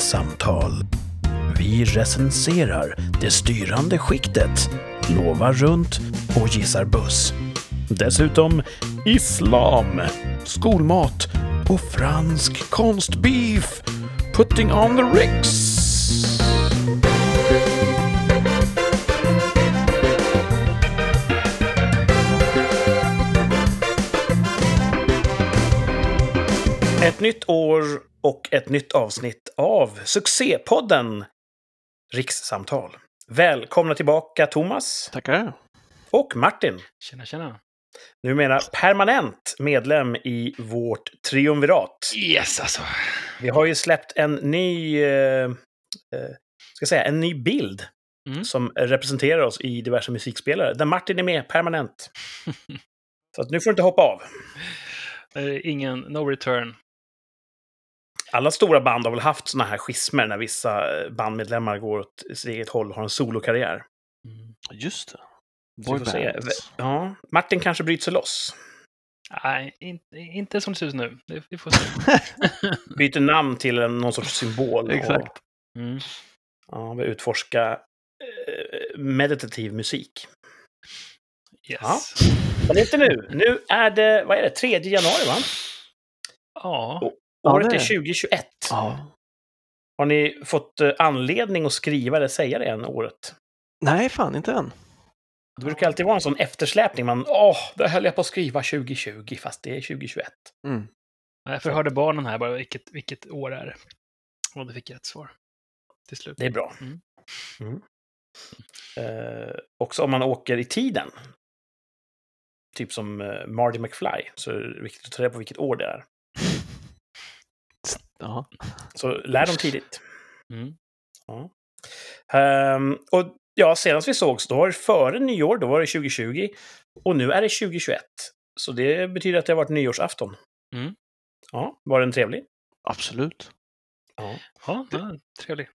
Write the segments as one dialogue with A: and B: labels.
A: Samtal. Vi recenserar det styrande skiktet, lovar runt och gissar buss. Dessutom islam, skolmat och fransk konstbeef. Putting on the ricks. Ett nytt år och ett nytt avsnitt av succépodden Rikssamtal. Välkomna tillbaka Thomas
B: Tackar.
A: och Martin.
C: Tjena, tjena.
A: Numera permanent medlem i vårt triumvirat.
C: Yes, alltså.
A: Vi har ju släppt en ny, eh, eh, ska säga, en ny bild
C: Mm.
A: som representerar oss i diverse musikspelare. Där Martin är med permanent. Så att nu får du inte hoppa av.
C: Är ingen, no return.
A: Alla stora band har väl haft såna här schismer när vissa eh, bandmedlemmar går åt sitt eget håll och har en solokarriär.
C: Mm.
B: Just det.
A: Så vi får se.
B: Boybands.
A: Ja, Martin kanske bryter sig loss.
C: Nej, inte, inte som det ser ut nu. Vi får se.
A: Byter namn till en, någon sorts symbol.
B: Exakt.
A: Och
C: Mm.
A: ja, vill utforska eh, meditativ musik.
C: Yes.
A: Men inte nu. Nu är det, vad är det, 3 januari va?
C: Ja.
B: Ja,
A: Året
B: det
A: är
B: är.
A: 2021.
B: Ja.
A: Har ni fått eh, anledning att skriva det, säga det än året?
B: Nej, fan inte än.
A: Det brukar alltid vara en sån eftersläpning. Man, åh, det höll jag på att skriva 2020, fast det är 2021.
B: Mm.
C: Jag förhörde barnen här bara vilket, vilket år är det Och det fick jag ett svar. Till slut.
A: Det är bra.
C: Mm.
A: Mm. Eh, också om man åker i tiden, typ som eh, Marty McFly, så är det viktigt att ta reda på vilket år det är.
B: Ja.
A: Så lär dem tidigt.
C: Mm.
A: Ehm, och ja, senast vi sågs, då var det före nyår, då var det 2020. Och nu är det 2021. Så det betyder att det har varit nyårsafton.
C: Mm.
A: Ja, var den trevlig?
B: Absolut.
A: Ja.
C: Ja, ja, trevligt.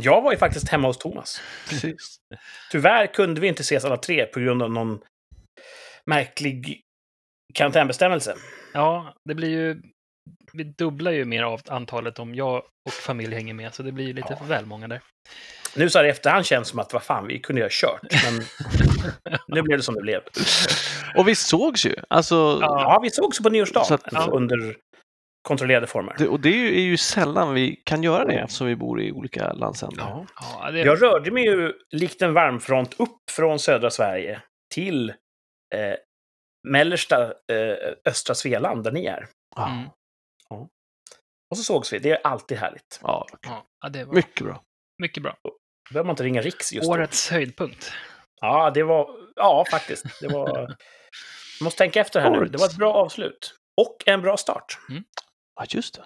A: Jag var ju faktiskt hemma hos Thomas.
B: Precis.
A: Tyvärr kunde vi inte ses alla tre på grund av någon märklig karantänbestämmelse.
C: Ja, det blir ju... Vi dubblar ju mer av antalet om jag och familj hänger med, så det blir ju lite
A: Ja.
C: för väl många där.
A: Nu så här i efterhand känns det som att vad fan, vi kunde ju ha kört. Men nu blev det som det blev.
B: Och vi sågs ju. Alltså,
C: Ja.
A: Ja, vi såg också på nyårsdagen.
B: Så att-
A: alltså under kontrollerade former.
B: det, och det är ju, är ju sällan vi kan göra det eftersom vi bor i olika landsändar.
A: Ja.
C: Ja, det,
A: Jag rörde mig ju likt en varmfront upp från södra Sverige till eh, mellersta eh, östra Svealand, där ni är.
B: Ja.
C: Mm.
A: Och så sågs vi. Det är alltid härligt.
B: Ja,
C: ja, det var
B: mycket bra.
C: mycket bra.
A: Då behöver man inte ringa Riks just då.
C: Årets höjdpunkt.
A: Ja, det var... Ja, faktiskt. Det var... Jag måste tänka efter här nu. Det var ett bra avslut. Och en bra start
B: Ja, just det.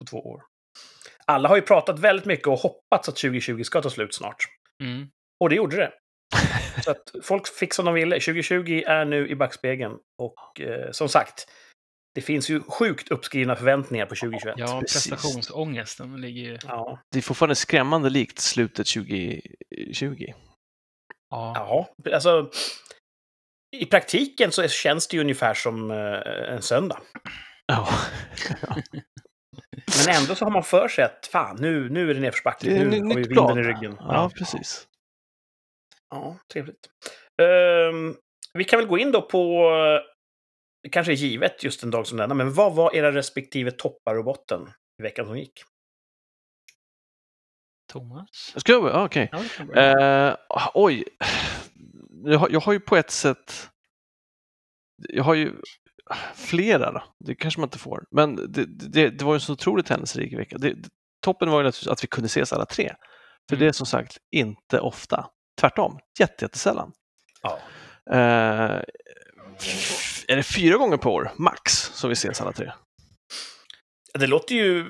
A: på två år. Alla har ju pratat väldigt mycket och hoppats att 2020 ska ta slut snart.
C: Mm.
A: Och det gjorde det. Så att folk fick som de ville. 2020 är nu i backspegeln. Och eh, som sagt, det finns ju sjukt uppskrivna förväntningar på 2021.
C: Ja,
B: Precis.
C: prestationsångesten ligger ju...
A: Ja.
B: Det är fortfarande skrämmande likt slutet 2020.
C: Ja.
A: ja, alltså... I praktiken så känns det ju ungefär som eh, en söndag.
B: Ja.
A: Men ändå så har man för sig att fan, nu, nu är det nedförsbacke.
B: Det är
A: Nu har vi vinden
B: blad.
A: i ryggen.
B: Ja, precis.
A: Ja, trevligt. Ehm, vi kan väl gå in då på, kanske är givet just en dag som denna, men vad var era respektive toppar och botten i veckan som gick?
C: Thomas?
B: Ska jag börja? Okej. Eh, oj. Jag har, jag har ju på ett sätt... Jag har ju flera då. Det kanske man inte får. Men det, det, det var ju en så otroligt händelserik vecka. Det, det, toppen var ju naturligtvis att vi kunde ses alla tre. För
C: Mm.
B: det är som sagt inte ofta. Tvärtom, jätte, jättesällan.
A: Ja.
B: Eh, är det fyra gånger per år, max, som vi ses alla tre?
A: Det låter ju...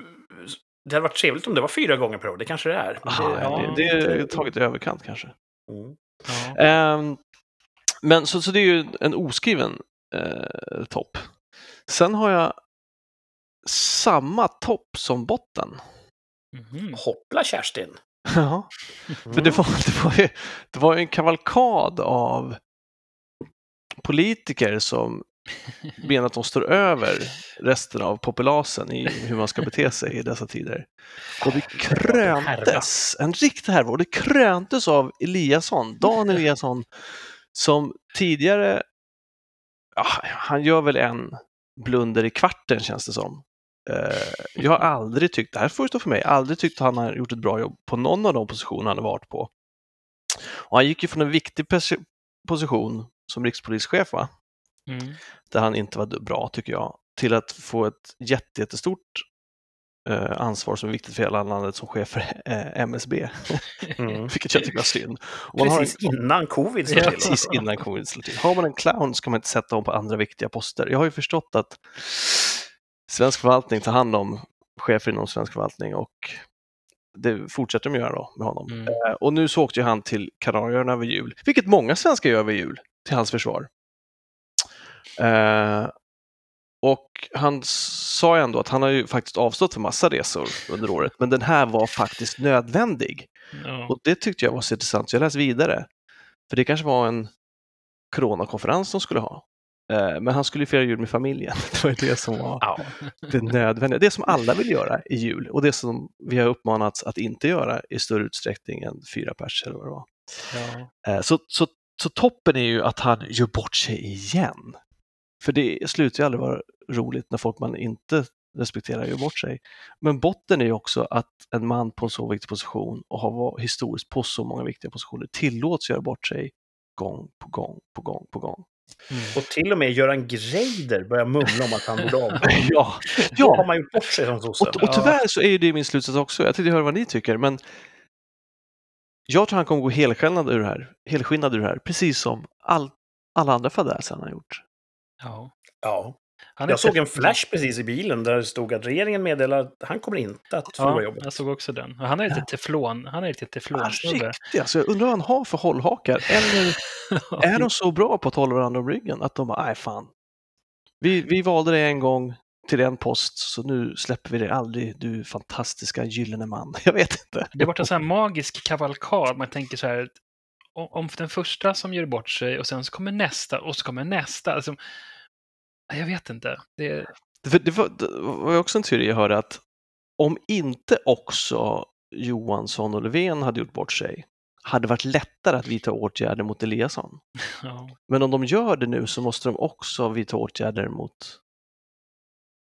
A: Det hade varit trevligt om det var fyra gånger per år, det kanske det är.
B: Aha,
A: det,
B: ja, det, det är taget i överkant kanske.
A: Mm.
C: Ja.
B: Ehm, men så, så det är ju en oskriven eh, topp. Sen har jag samma topp som botten.
C: Mhm.
A: Hoppla Kerstin!
B: Ja, för det var, det, var ju, det var ju en kavalkad av politiker som menar att de står över resten av populasen i hur man ska bete sig i dessa tider. Och det kröntes, en riktig härva, och det kröntes av Eliasson, Dan Eliasson, som tidigare, ja, han gör väl en blunder i kvarten känns det som. Eh, jag har aldrig tyckt, det här får stå för mig, aldrig tyckt att han har gjort ett bra jobb på någon av de positioner han har varit på. Och han gick ju från en viktig position som rikspolischef, va?
C: Mm.
B: där han inte var bra tycker jag, till att få ett jätte, jättestort eh, ansvar som är viktigt för hela landet som chef för eh, MSB,
A: Mm.
B: vilket jag tycker var synd. Och man har en,
A: Precis innan covid slår till.
B: precis innan covid slår till. Har man en clown ska man inte sätta honom på andra viktiga poster. Jag har ju förstått att svensk förvaltning tar hand om chefer inom svensk förvaltning och det fortsätter de göra då med honom.
C: Mm.
B: Eh, Och nu så åkte ju han till Kanarieöarna över jul, vilket många svenskar gör över jul, till hans försvar. Eh, och han sa ju ändå att han har ju faktiskt avstått för massa resor under året, men den här var faktiskt nödvändig.
C: Ja.
B: Och det tyckte jag var så intressant, så jag läste vidare. För det kanske var en coronakonferens de skulle ha. Eh, Men han skulle ju fira jul med familjen. Det var ju det som var
A: Ja.
B: det nödvändiga. Det som alla vill göra i jul och det som vi har uppmanats att inte göra i större utsträckning än fyra pers eller vad det var.
C: Ja.
B: Eh, Så, så, så toppen är ju att han gör bort sig igen. För det slutar ju aldrig vara roligt när folk man inte respekterar gör bort sig. Men botten är ju också att en man på en så viktig position och har varit historiskt på så många viktiga positioner tillåts göra bort sig gång på gång på gång på gång.
C: Mm.
A: Och till och med Göran Greider börjar mumla om att han borde avgå.
B: Ja,
A: Då har
B: ja.
A: man gjort bort sig som sosse.
B: Och, och tyvärr så är ju det min slutsats också. Jag tänkte höra vad ni tycker, men jag tror han kommer gå helskinnad ur det här, helskinnad ur det här precis som all, alla andra fadäser han har gjort.
C: Ja.
A: Ja.
C: Han
A: Jag såg en flash precis i bilen där det stod att regeringen meddelar att han kommer inte att förlora
C: Ja,
A: jobbet.
C: jag såg också den. Han är lite teflon. Han är lite
B: Ah,
C: teflonsnubbe.
B: riktigt, alltså, jag undrar vad han har för hållhakar. Eller är de så bra på att hålla varandra om ryggen att de bara, nej fan. Vi, vi valde dig en gång till en post, så nu släpper vi dig aldrig, du fantastiska gyllene man. Jag vet inte.
C: Det har varit en sån här magisk kavalkad. Man tänker så här, om, den första som gör bort sig och sen så kommer nästa och så kommer nästa. Alltså, jag vet inte. Det,
B: det var, det var också en teori jag hörde att om inte också Johansson och Löfven hade gjort bort sig, hade det varit lättare att vidta åtgärder mot Eliasson.
C: ja.
B: Men om de gör det nu så måste de också vidta åtgärder mot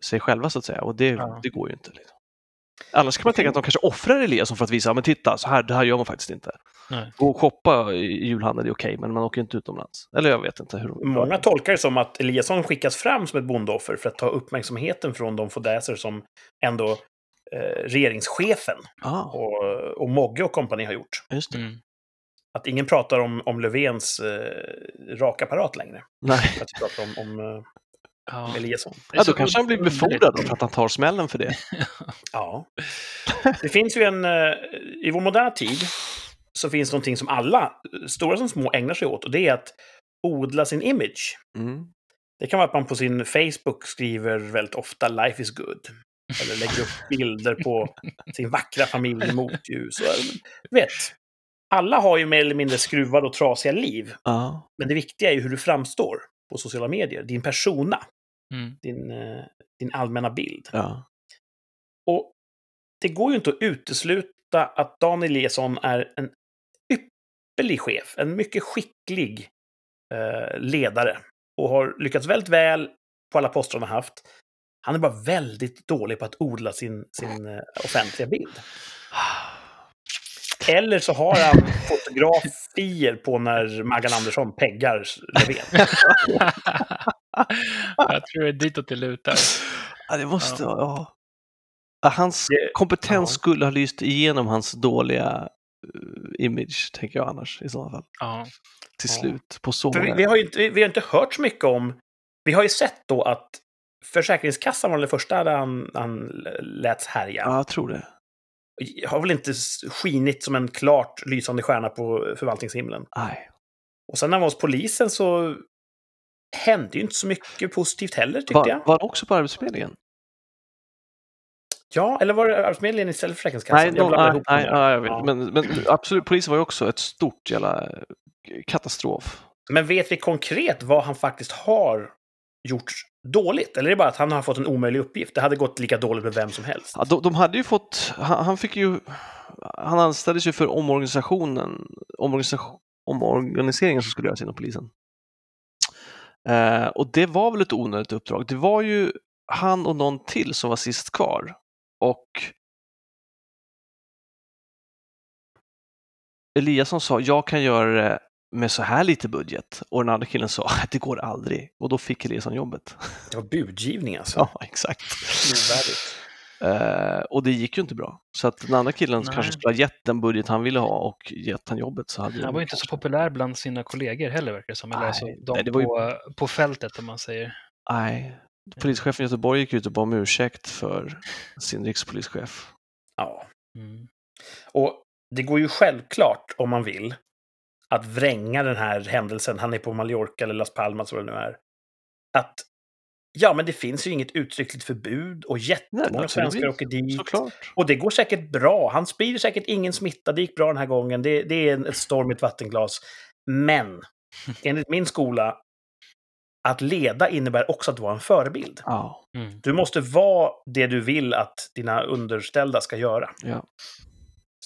B: sig själva så att säga och det,
C: Ja.
B: det går ju inte. Liksom. Annars kan man tänka att de kanske offrar Eliasson för att visa, men titta, så här, det här gör man faktiskt inte.
C: Nej.
B: Gå och shoppa i julhandeln är okej, men man åker inte utomlands. Eller jag vet inte hur
A: Många tolkar det som att Eliasson skickas fram som ett bondeoffer för att ta uppmärksamheten från de fadäser som ändå eh, regeringschefen
B: ah,
A: och, och Mogge och kompani har gjort.
B: just det.
C: Mm.
A: Att ingen pratar om, om Löfvens eh, rakapparat längre.
B: Nej.
A: Att vi pratar om, om eh,
C: Ja.
A: Eliasson.
C: Det
B: Ja, då kanske han blir befordrad för att han tar smällen för det.
A: Ja. Det finns ju en... eh, I vår moderna tid så finns någonting som alla, stora som små, ägnar sig åt. Och det är att odla sin image.
B: Mm.
A: Det kan vara att man på sin Facebook skriver väldigt ofta “Life is good”. Eller lägger upp bilder på sin vackra familj i motljus. Och, vet, alla har ju mer eller mindre skruvade och trasiga liv.
B: Ja.
A: Men det viktiga är ju hur du framstår på sociala medier. Din persona,
C: Mm.
A: din, eh, din allmänna bild.
B: Ja.
A: Och det går ju inte att utesluta att Dan Eliasson är en ypperlig chef, en mycket skicklig eh, ledare och har lyckats väldigt väl på alla poster han har haft. Han är bara väldigt dålig på att odla sin, sin eh, offentliga bild. Eller så har han fotografier på när Maggan Andersson peggar Löfven.
C: jag tror det är ditåt det lutar.
B: Ja, det måste ja. ja. Hans kompetens
A: ja.
B: skulle ha lyst igenom hans dåliga eh, image, tänker jag annars i så fall.
C: Ja.
B: Till
A: Ja.
B: slut, på så
A: vi, vi, har ju inte, vi har inte hört så mycket om... Vi har ju sett då att Försäkringskassan var det första där han, han läts härja.
B: Ja, jag tror det.
A: Har väl inte skinit som en klart lysande stjärna på förvaltningshimlen.
B: Nej.
A: Och sen när han var hos polisen så hände ju inte så mycket positivt heller, tyckte
B: Var,
A: jag.
B: var han också på Arbetsförmedlingen?
A: Ja, eller var det Arbetsförmedlingen istället för Försäkringskassan?
B: Nej,
A: Jag
B: nej, nej, ja, jag vet.
A: Ja.
B: Men, men absolut, polisen var ju också ett stort jävla eh, katastrof.
A: Men vet vi konkret vad han faktiskt har gjort dåligt? Eller är det bara att han har fått en omöjlig uppgift? Det hade gått lika dåligt med vem som helst.
B: Ja, de, de hade ju fått, han, han fick ju, han anställdes ju för omorganisationen, omorganisation, omorganiseringen som skulle göras inom polisen. Eh, och det var väl ett onödigt uppdrag. Det var ju han och någon till som var sist kvar. Och Eliasson sa, jag kan göra det med så här lite budget. Och den andra killen sa, det går aldrig. Och då fick Eliasson jobbet.
A: Det var budgivning alltså.
B: ja, exakt.
A: Ovärdigt.
B: Eh, och det gick ju inte bra. Så att den andra killen
C: Nej.
B: kanske skulle ha gett den budget han ville ha och gett han jobbet så hade
C: Han var ju inte så populär bland sina kollegor heller verkar det som. Eller
B: Nej,
C: alltså, de
B: nej, det var ju-
C: på, på fältet om man säger.
B: Nej, polischefen i Göteborg gick ut och bad om ursäkt för sin rikspolischef.
A: Ja.
C: Mm.
A: Och det går ju självklart, om man vill, att vränga den här händelsen. Han är på Mallorca eller Las Palmas, vad det nu är. Att, ja, men det finns ju inget uttryckligt förbud och jättemånga svenskar åker dit.
B: Såklart.
A: Och det går säkert bra. Han sprider säkert ingen smitta. Det gick bra den här gången. Det, det är ett storm i ett vattenglas. Men, enligt min skola, att leda innebär också att vara en förebild.
B: Ja,
C: Mm.
A: Du måste vara det du vill att dina underställda ska göra.
B: ja.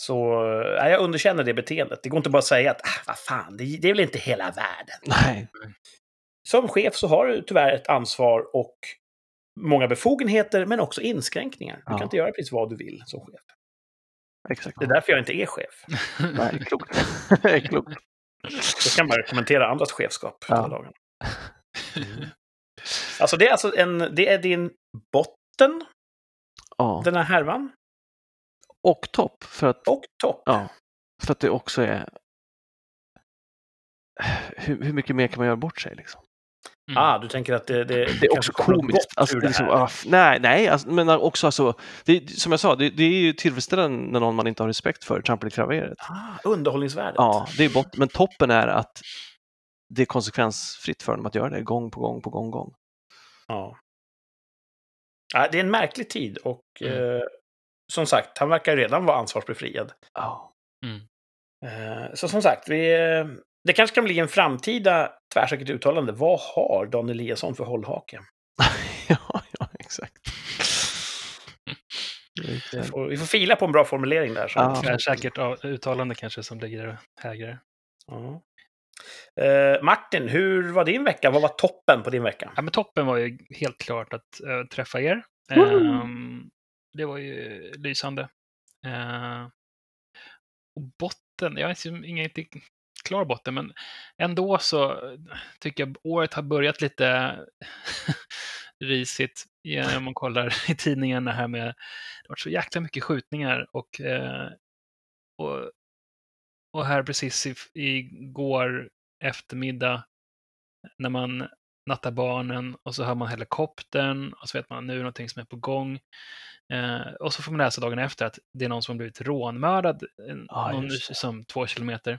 A: Så nej, jag underkänner det beteendet. Det går inte bara att säga att ah, vad fan, det, det är väl inte hela världen.
B: Nej,
A: Som chef så har du tyvärr ett ansvar och många befogenheter, men också inskränkningar. Du
B: Ja.
A: kan inte göra precis vad du vill som chef.
B: exakt.
A: Det är därför jag inte är chef.
B: Nej, klokt. klokt.
A: Då kan man rekommendera andras chefskap
B: Ja.
A: dagen. Alltså det är alltså en, det är din botten,
B: Ja.
A: den här härvan,
B: Och topp, för att,
A: och topp.
B: ja, för att det också är... Hur, hur mycket mer kan man göra bort sig? Liksom?
C: Mm.
A: Ah, du tänker att det, det,
B: Det är också komiskt. Alltså, det liksom, ah, nej, nej alltså, men också alltså, det, som jag sa, det, det är ju tillfredsställande när någon man inte har respekt för trampar i klaveret.
A: Ah, underhållningsvärdet.
B: Ja, det är bort, men toppen är att det är konsekvensfritt för dem att göra det gång på gång på gång gång.
A: Ja. Ja, det är en märklig tid och
C: Mm.
A: eh, som sagt, han verkar redan vara ansvarsbefriad.
B: Ja,
A: Eh, så som sagt, vi, eh, det kanske kan bli en framtida tvärsäkert uttalande. Vad har Dan Eliasson för hållhake?
B: ja, ja exakt.
A: Vi får, vi får fila på en bra formulering där. Som,
B: Ja.
C: Det är säkert ja, uttalande kanske som ligger högre.
A: Ja. Eh, Martin, hur var din vecka? Vad var toppen på din vecka?
C: Ja, men toppen var ju helt klart att eh, träffa er. Ehm, det var ju lysande. Eh, och botten, jag har ingen riktigt klar botten, men ändå så eh, tycker jag året har börjat lite risigt. Ja, Om man kollar i tidningen det här med, det har varit så jäkla mycket skjutningar och, eh, och, och här precis i, igår eftermiddag när man nattar barnen och så hör man helikoptern och så vet man att nu är någonting som är på gång. Eh, och så får man läsa dagen efter att det är någon som har blivit rånmördad
B: Ja,
C: någon, som två kilometer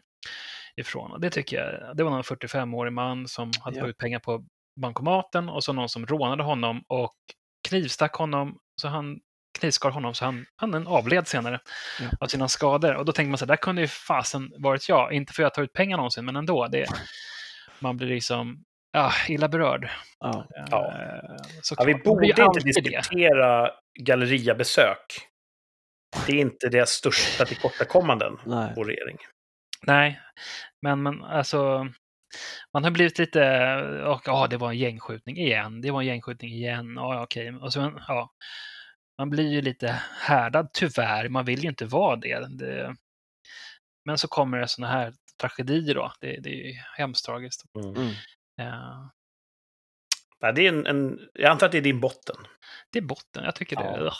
C: ifrån. Och det tycker jag, det var någon 45-årig man som hade
B: Ja.
C: tagit pengar på bankomaten och så någon som rånade honom och knivstack honom så han knivskar honom så han, han avled senare
B: Ja.
C: av sina skador. Och då tänker man så här, där kunde ju fasen varit jag. Inte för att jag tar ut pengar någonsin, men ändå. Det, man blir liksom ja, illa berörd.
B: Ja.
A: Ja.
C: Eh,
A: Ja, vi borde inte
C: alltid det.
A: diskutera galleriabesök. Det är inte deras största tillkortakommanden,
B: Nej.
A: vår regering.
C: Nej, men, men alltså, man har blivit lite, och ja, det var en gängskjutning igen, det var en gängskjutning igen, ja, okej, och så, ja, man blir ju lite härdad tyvärr, man vill ju inte vara det. det men så kommer det sådana här tragedier då, det, det är ju hemskt tragiskt.
B: Mm.
A: Ja, det är en, en, jag antar att det är din botten.
C: det är botten, jag tycker det.
A: Ja.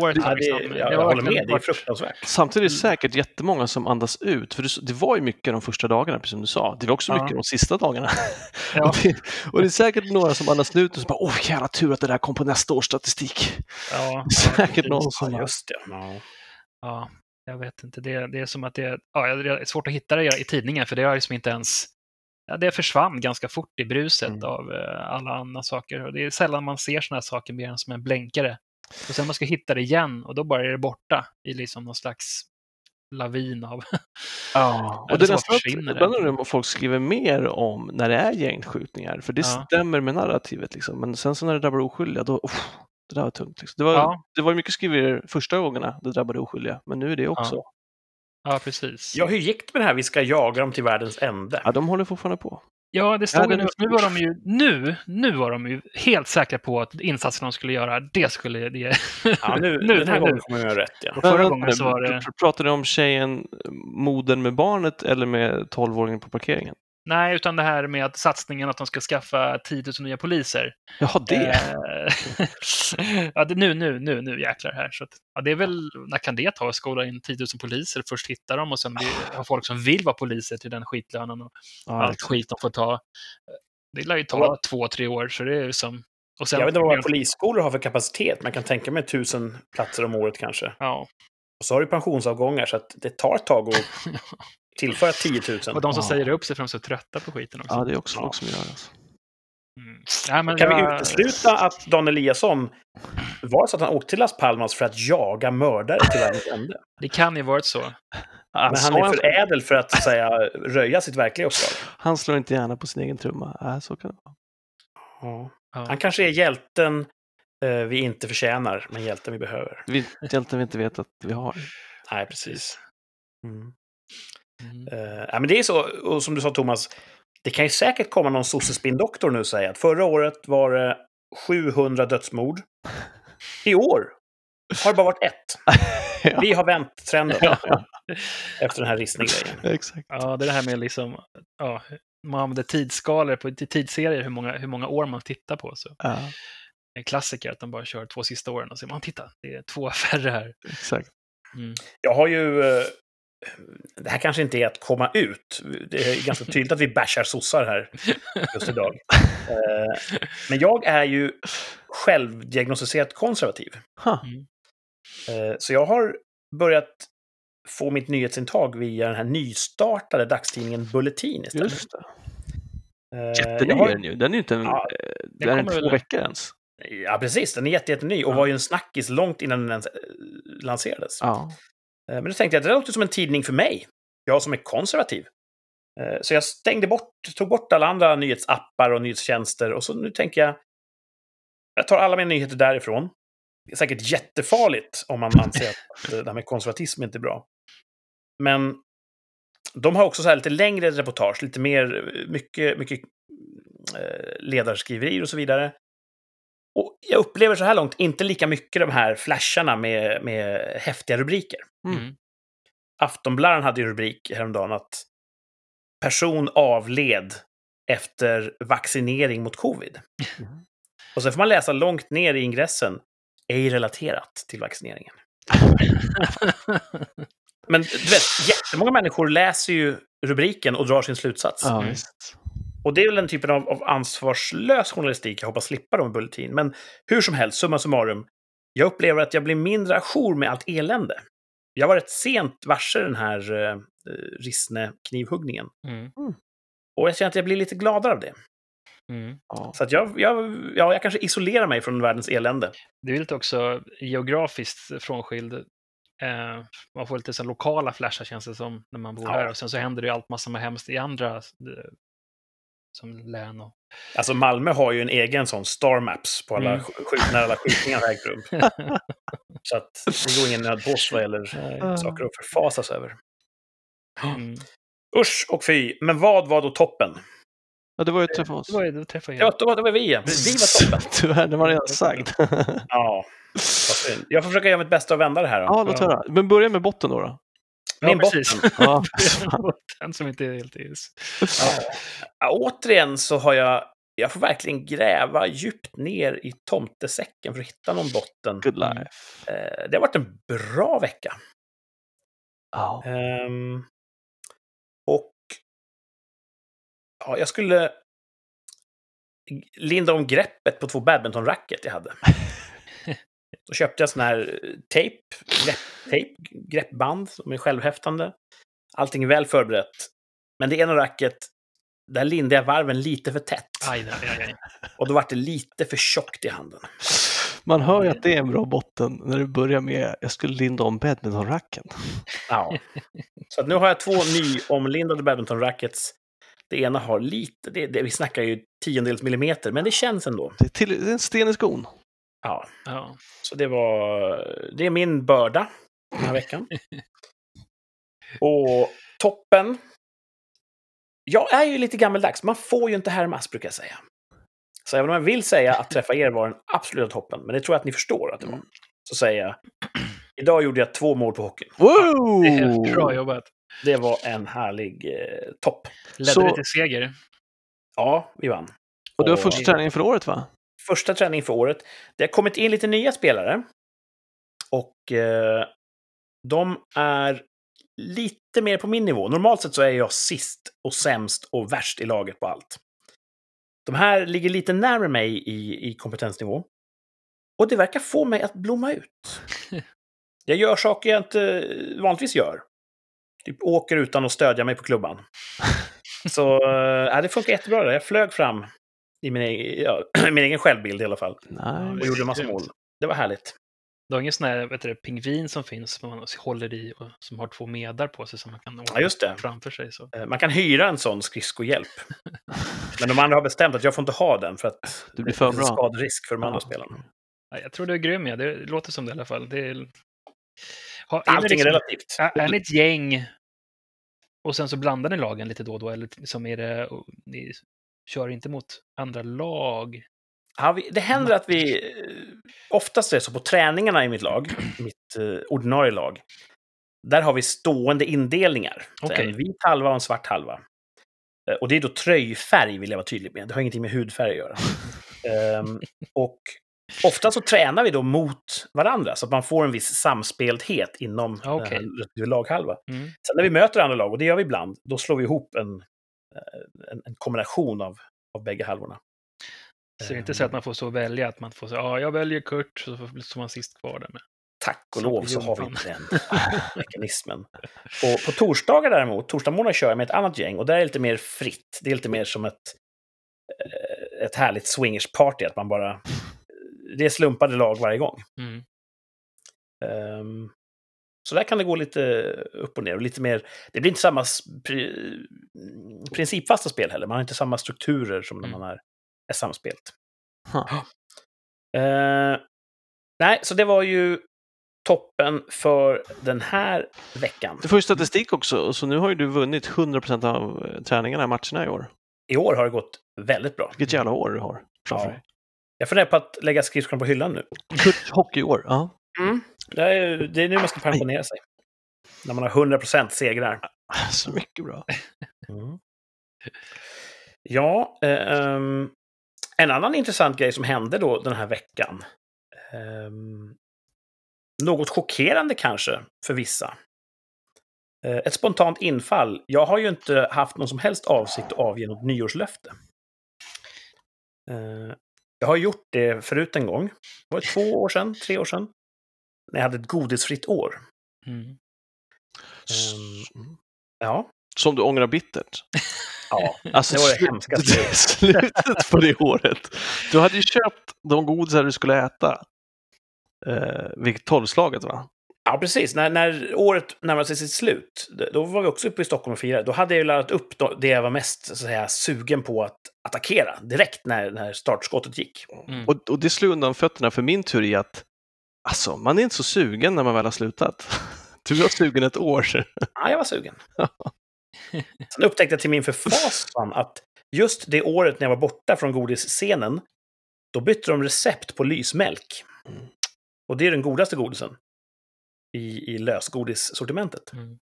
C: Året
A: Ja,
C: har
A: det, jag, jag
C: har
A: håller med, det är fruktansvärt.
B: Samtidigt är det säkert jättemånga som andas ut, för det, det var ju mycket de första dagarna, precis som du sa. Det var också
C: Ja.
B: mycket de sista dagarna.
C: Ja.
B: Och, det, och det är säkert några som andas ut och så bara, åh jävla tur att det där kom på nästa års statistik.
C: Ja,
B: Säkert någon som
A: Ja, just det. Ja.
C: Ja, jag vet inte. Det, det är som att det, ja, det är svårt att hitta det i tidningen, för det har liksom inte ens... Ja, det försvann ganska fort i bruset
A: Mm.
C: av eh, alla andra saker. Och det är sällan man ser sådana här saker mer än som en blänkare. Och sen man ska hitta det igen och då bara är det borta i liksom någon slags lavin av
B: Ja, och det är nästan ibland undrar om folk skriver mer om när det är gängskjutningar, för det
C: Ja.
B: stämmer med narrativet. Liksom. Men sen så när det drabbar oskyldiga, då, uff, det där var tungt. Liksom. Det, var,
C: Ja.
B: det var mycket skriverier första gångerna det drabbade oskyldiga, men nu är det också. Ja,
C: Ja, precis.
A: Ja, hur gick det med det här? Vi ska jaga dem till världens ände.
B: de håller fortfarande på.
C: Ja, det
B: Ja,
C: stod
B: den
C: nu, nu var de ju, nu, nu var de ju helt säkra på att insatsen de skulle göra, det skulle det.
A: Ja, nu,
C: Nu,
A: den här
C: nu,
A: gången kommer jag rätt, ja.
C: Förra
B: Men,
C: gången så var det,
B: pr- Pratar du om tjejen, modern med barnet eller med 12-åringen på parkeringen?
C: Nej, utan det här med att satsningen att de ska skaffa 10 000 nya poliser.
B: Jaha, det.
C: Eh, ja, det, nu, nu, nu, nu jäklar här. Så att, ja, det är väl, när kan det ta att skola in 10 000 poliser? Först hitta dem och sen bli, ha folk som vill vara poliser till den skitlönen och
B: ja,
C: allt skit de får ta. Det lär ju ta
A: Ja.
C: två, tre år, så det är som... Och sen,
A: Jag vet inte vad polisskolor har för kapacitet, men jag kan tänka mig tusen platser om året kanske.
C: Ja,
A: Och så har du pensionsavgångar, så att det tar ett tag att tillföra 10 000.
C: och de som
B: Ja.
C: säger upp sig för de är så trötta på skiten också.
B: ja, det är också
A: Ja.
B: folk som gör. Alltså.
C: Mm. Men
A: Kan vi
C: jag-
A: utesluta att Dan Eliasson var så att han åkte till Las Palmas för att jaga mördare till världens ände?
C: Det kan ju varit så.
A: Men
B: Alltså,
A: han är
B: han,
A: för ädel för att så att säga, röja sitt verkliga uppdrag.
B: han slår inte gärna på sin egen trumma. Äh, så kan det vara.
A: Ja. Han kanske är hjälten eh, vi inte förtjänar, men hjälten vi behöver.
B: Vi, hjälten vi inte vet att vi har.
A: Nej, precis. Mm.
C: Mm.
A: Eh, ja, men det är så, och som du sa Thomas, det kan ju säkert komma någon sossespinndoktor nu och säga att förra året var det 700 dödsmord. I år har det bara varit ett.
B: ja,
A: Vi har vänt trenden
B: Ja.
A: efter den här Rissne-grejen.
B: exakt.
C: Ja, det är det här med liksom, ja, man använder tidsskalor på tidsserier, hur många, hur många år man tittar på. Så.
B: Ja,
C: En klassiker att de bara kör två sista åren och säger man titta, det är två färre här.
B: exakt.
C: Mm.
A: Jag har ju... Det här kanske inte är att komma ut. Det är ganska tydligt att vi bashar sossar här just idag. Eh, Men jag är ju självdiagnostiserat konservativ.
B: Ha.
A: Eh, Så jag har börjat få mitt nyhetsintag via den här nystartade dagstidningen Bulletin istället.
B: Just det.
A: Eh,
B: Jätteny
A: har-
B: är den ju. Den är ju inte en,
A: Ja,
B: den är två veckor ens.
A: Ja, precis. Den är jätte, jätteny och
C: Ja.
A: var ju en snackis långt innan den ens lanserades.
B: Ja.
A: Eh, men då tänkte jag att det låter som en tidning för mig. Jag som är konservativ. Eh, så jag stängde bort, tog bort alla andra nyhetsappar och nyhetstjänster och så nu tänker jag jag tar alla mina nyheter därifrån. Det är säkert jättefarligt om man anser att eh, det här med konservatism inte är bra. Men de har också så här lite längre reportage, lite mer, mycket, mycket ledarskriverier och så vidare. Jag upplever så här långt inte lika mycket de här flasharna med, med häftiga rubriker.
B: Mm.
C: Mm.
A: Aftonbladet hade ju rubrik häromdagen att person avled efter vaccinering mot covid.
B: Mm.
A: Och sen får man läsa långt ner i ingressen, ej relaterat till vaccineringen. Men du vet, jättemånga människor läser ju rubriken och drar sin slutsats.
B: Ja,
C: Mm.
B: visst.
A: Och det är väl den typen av, av ansvarslös journalistik jag hoppas slippa dem i Bulletin. Men hur som helst, summa summarum. Jag upplever att jag blir mindre ajour med allt elände. Jag var rätt sent varse den här eh, Rissne-knivhuggningen.
C: Mm.
A: Och jag känner att jag blir lite gladare av det.
C: Mm.
B: Ja.
A: Så att jag, jag, ja, jag kanske isolerar mig från världens elände.
C: Det är lite också geografiskt frånskild. Eh, man får lite så lokala flashar känns det som när man bor
A: Ja.
C: här. Och sen så händer det ju allt massa med hemskt i andra eh, som län. Och...
A: Alltså Malmö har ju en egen sån Star Maps på alla
C: Mm.
A: sk- skjut, när alla skjutningar har ägt rum. Så att det går ingen nöd på oss vad gäller
C: Nej.
A: saker att förfasas över.
C: Mm.
A: Usch och fy, men vad var då toppen?
B: ja, det var ju att träffa oss.
C: Det var ju, det träffade
A: Det
C: jag.
A: var, det var, det var vi, vi var toppen.
B: Tyvärr, det var redan sagt.
A: Ja. Jag får försöka göra mitt bästa och vända det här då.
B: ja, låt höra. Men börja med botten då. då.
A: Min
C: ja,
A: botten.
B: Ja,
C: Den som inte är helt is.
A: Ja, återigen så har jag... Jag får verkligen gräva djupt ner i tomtesäcken för att hitta någon botten.
B: good life.
A: Eh, det har varit en bra vecka.
B: Ja.
A: Ehm, och ja, jag skulle linda om greppet på två badmintonracket jag hade. Då köpte jag sån här eh, tejp, grepptejp, greppband som är självhäftande. Allting är väl förberett. Men det ena racket, där lindade jag varven lite för tätt.
C: Aj, aj, aj, aj.
A: Och då var det lite för tjockt i handen.
B: Man hör ju att det är en bra botten när du börjar med jag skulle linda om badmintonracken.
A: Ja. Så att nu har jag två nyomlindade badminton-rackets. Det ena har lite, det, det, vi snackar ju tiondels millimeter, men det känns ändå.
B: Det är, till, det är en sten i skon.
A: Ja,
C: Ja.
A: så det var, det är min börda den här veckan. Och toppen. Jag är ju lite gammeldags, man får ju inte härmas brukar jag säga. Så även om jag vill säga att träffa er var den absoluta toppen, men det tror jag att ni förstår att det var. Så säger jag, idag gjorde jag två mål på hockeyn.
B: Wow!
C: Det är bra jobbat.
A: Det var en härlig eh, topp.
C: Ledde
B: Så-
C: det till seger?
A: Ja, vi vann.
B: Och det var
A: Och-
B: första träningen för året va?
A: Första träning för året. Det har kommit in lite nya spelare. Och eh, de är lite mer på min nivå. Normalt sett så är jag sist och sämst och värst i laget på allt. De här ligger lite närmare mig i, i kompetensnivå. Och det verkar få mig att blomma ut. Jag gör saker jag inte vanligtvis gör. Typ åker utan att stödja mig på klubban. Så äh, det funkar jättebra. där. Jag flög fram i min egen, ja, min egen självbild i alla fall.
B: Nej.
A: Och gjorde massa mål. Det var härligt.
C: Du har ingen sån här vet du, pingvin som finns som man håller i och som har två medar på sig som man kan åka
A: Ja, just det.
C: framför sig. Så.
A: Eh, Man kan hyra en sån skridskohjälp. Men de andra har bestämt att jag får inte ha den för att
B: Du blir för
A: det finns
B: bra.
A: skaderisk för de andra
B: Ja.
A: spelarna.
C: Ja, jag tror du är grym, ja. det låter som det i alla fall. Det är... Har, är,
A: Allting är
C: liksom,
A: relativt.
C: är, är ni ett gäng och sen så blandar ni lagen lite då och då? Eller liksom är det, ni kör inte mot andra lag?
A: Ja, det händer att vi... eh, Oftast är det så på träningarna i mitt lag, mitt eh, ordinarie lag. Där har vi stående indelningar.
C: Okej.
A: En vit halva och en svart halva. Eh, Och det är då tröjfärg, vill jag vara tydlig med. Det har ingenting med hudfärg att göra. Ehm, och ofta så tränar vi då mot varandra, så att man får en viss samspelthet inom respektive laghalva.
C: Mm.
A: Sen när vi möter andra lag, och det gör vi ibland, då slår vi ihop en, en, en kombination av, av bägge halvorna.
C: Så det är inte så att man får så välja, att man får säga ja, jag väljer Kurt, så får- så man sist kvar där med.
A: Tack och lov så har vi inte den mekanismen. Och på torsdagar däremot, torsdagsmorgnar kör jag med ett annat gäng och där är det lite mer fritt. Det är lite mer som ett, eh, ett härligt swingersparty, att man bara... Det är slumpade lag varje gång.
C: Mm.
A: Ehm, så där kan det gå lite upp och ner. Och lite mer, det blir inte samma pri, principfasta spel heller. Man har inte samma strukturer som när
C: Mm.
A: man är, är samspelt.
B: Huh.
A: Eh, nej, så det var ju toppen för den här veckan.
B: Du får ju statistik också, så nu har ju du vunnit 100% av eh, träningarna, matcherna i år.
A: I år har det gått väldigt bra.
B: Vilket jävla år du har framför
A: Ja.
B: dig.
A: Jag funderar på att lägga skridskorna på hyllan nu.
B: Kurt hockeyår, ja.
A: Det är, det är nu man ska pensionera sig. När man har 100% segrar.
B: Så mycket bra.
A: Ja, eh, ehm, en annan intressant grej som hände då den här veckan. ehm, något chockerande kanske för vissa. Eh, ett spontant infall. Jag har ju inte haft någon som helst avsikt att avge något nyårslöfte. Eh, jag har gjort det förut en gång. Det var två år sedan, tre år sedan. När jag hade ett godisfritt år.
C: Mm.
A: Ehm, ja.
B: Som du ångrar bittert.
A: ja.
B: Alltså,
A: Det var det hemskaste.
B: slutet på det året. Du hade ju köpt de godisar du skulle äta. Eh, vilket tolvslaget va?
A: Ja, precis. När, när året närmade sig sitt slut, då var vi också uppe i Stockholm och firade. Då hade jag ju laddat upp det jag var mest så att säga, sugen på att attackera direkt när, när startskottet gick.
C: Mm.
B: Och, och det slog undan fötterna för min teori att alltså, man är inte så sugen när man väl har slutat. Du var sugen ett år.
A: Ja, jag var sugen. Sen upptäckte jag till min förfasning att just det året när jag var borta från godisscenen, då bytte de recept på lysmjölk.
B: Mm.
A: Och det är den godaste godisen i, i lösgodissortimentet.
C: Mm.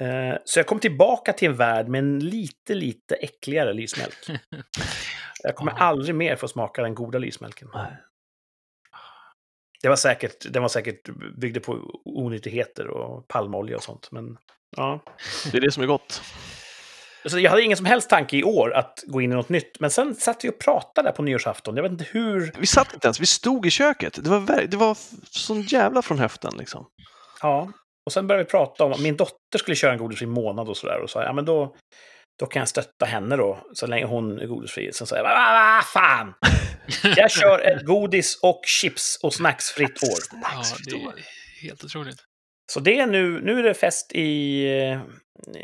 A: Eh, så jag kom tillbaka till en värld med en lite, lite äckligare lysmjölk. Jag kommer aldrig mer få smaka den goda lysmjölken.
B: Nej.
A: Det var säkert, den var säkert byggde på onyttigheter och palmolja och sånt. Men ja.
B: Det är det som är gott.
A: Så jag hade ingen som helst tanke i år att gå in i något nytt. Men sen satt vi och pratade där på nyårsafton. Jag vet inte hur...
B: Vi satt inte ens, vi stod i köket. Det var, det var sån jävla från höften liksom.
A: Ja. Och sen började vi prata om att min dotter skulle köra en godisfri månad och sådär. Och sa, ja men då, då kan jag stötta henne då, så länge hon är godisfri. Sen säger jag, vad va, fan! Jag kör ett godis och chips och snacksfritt år.
C: Ja, det är helt otroligt.
A: Så det är nu, nu är det fest i,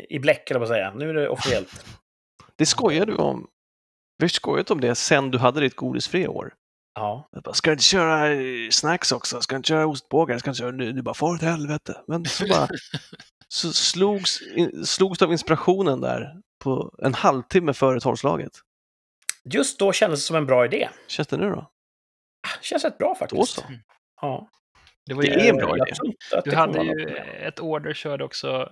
A: i bläck, eller vad säga. Nu är det officiellt.
B: Det skojar du om. Vi har skojat om det sen du hade ditt godisfria år.
A: Ja.
B: Jag bara, ska du inte köra eh, snacks också? Ska du inte köra ostbågar? Ska du inte köra nu? Du bara, far åt helvete. Men så bara, så slogs, slogs du av inspirationen där på en halvtimme före tolvslaget.
A: Just då kändes det som en bra idé.
B: Känns det nu då?
A: Känns rätt bra faktiskt.
B: Då så.
A: Ja.
C: Det, var
B: Det
C: ju,
B: är en bra idé.
C: Du
A: det
C: hade ju ett du körde också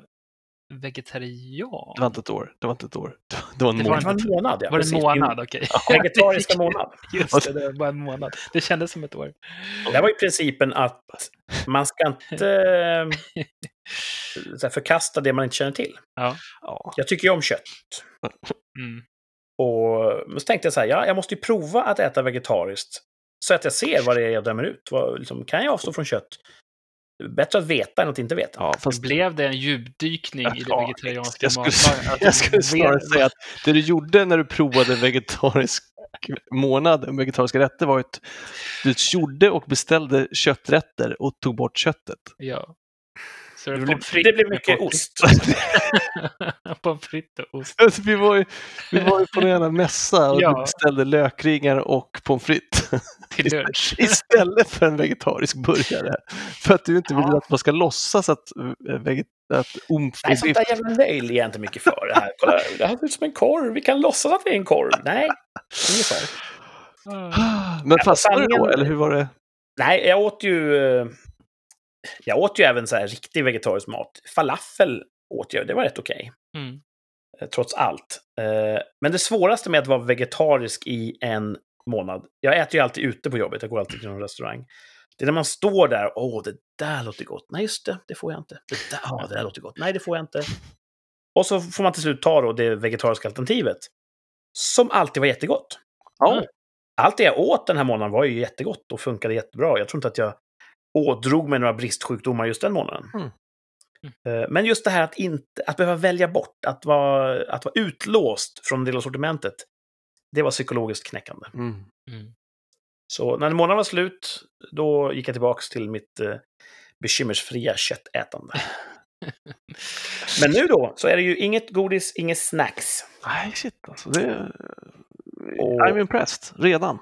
C: vegetarian.
B: Det var inte ett år. Det var inte ett år. Det var en
C: Det
B: månad.
A: Det var en månad, ja.
C: Var det en månad? Okej.
A: Min Vegetariska månad.
C: Just det, det var bara en månad. Det kändes som ett år.
A: Det var ju principen att man ska inte eh, förkasta det man inte känner till.
B: Ja.
A: Jag tycker ju om kött.
C: Mm.
A: Och så tänkte jag så här, ja, jag måste ju prova att äta vegetariskt. Så att jag ser vad det är jag dömer ut. Vad, liksom, kan jag avstå från kött? Bättre att veta än att inte veta.
B: Ja, fast
C: Blev det en djupdykning i det
B: Ja,
C: vegetarianska
B: jag skulle, jag skulle snarare säga att det du gjorde när du provade vegetarisk månad, vegetariska rätter, var att du gjorde och beställde kötträtter och tog bort köttet.
C: Ja. Så
A: Det
C: det,
A: blir,
C: frites
A: det blir mycket ost.
C: Pommes frites och ost.
B: Alltså, vi, var ju, vi var ju på en jävla mässa och
C: Ja.
B: beställde lökringar och pommes frites
C: till lunch.
B: istället för en vegetarisk burgare. För att du inte vill
A: Ja.
B: att man ska låtsas att, eh, veget, att omf
A: Nej, sånt där jävla löjl är jag inte mycket för. Det här. Kolla, det här ser ut som en korv. Vi kan låtsas att det är en korv. Nej, ungefär.
B: Men fastnade du då, eller hur var det?
A: Nej, jag åt ju... Jag åt ju även så här riktig vegetarisk mat. Falafel åt jag, det var rätt okej.
C: Mm.
A: eh, Trots allt. Eh, Men det svåraste med att vara vegetarisk i en månad. Jag äter ju alltid ute på jobbet, jag går alltid till någon restaurang. Det är när man står där, åh, det där låter gott. Nej, just det, det får jag inte. Det där, ja, det där låter gott. Nej, det får jag inte. Och så får man till slut ta då det vegetariska alternativet. Som alltid var jättegott.
B: Ja.
A: Allt det jag åt den här månaden var ju jättegott och funkade jättebra. Jag tror inte att jag ådrog mig några bristsjukdomar just den månaden.
B: Mm.
A: Eh, Men just det här att, inte, att behöva välja bort, att vara, att vara utlåst från en del av sortimentet, det var psykologiskt knäckande.
B: Mm.
C: Mm.
A: Så när månaden var slut, då gick jag tillbaka till mitt eh, bekymmersfria köttätande. Men nu då, så är det ju inget godis, inget snacks.
B: Nej, shit alltså. Det...
A: Och-
B: I'm impressed, redan.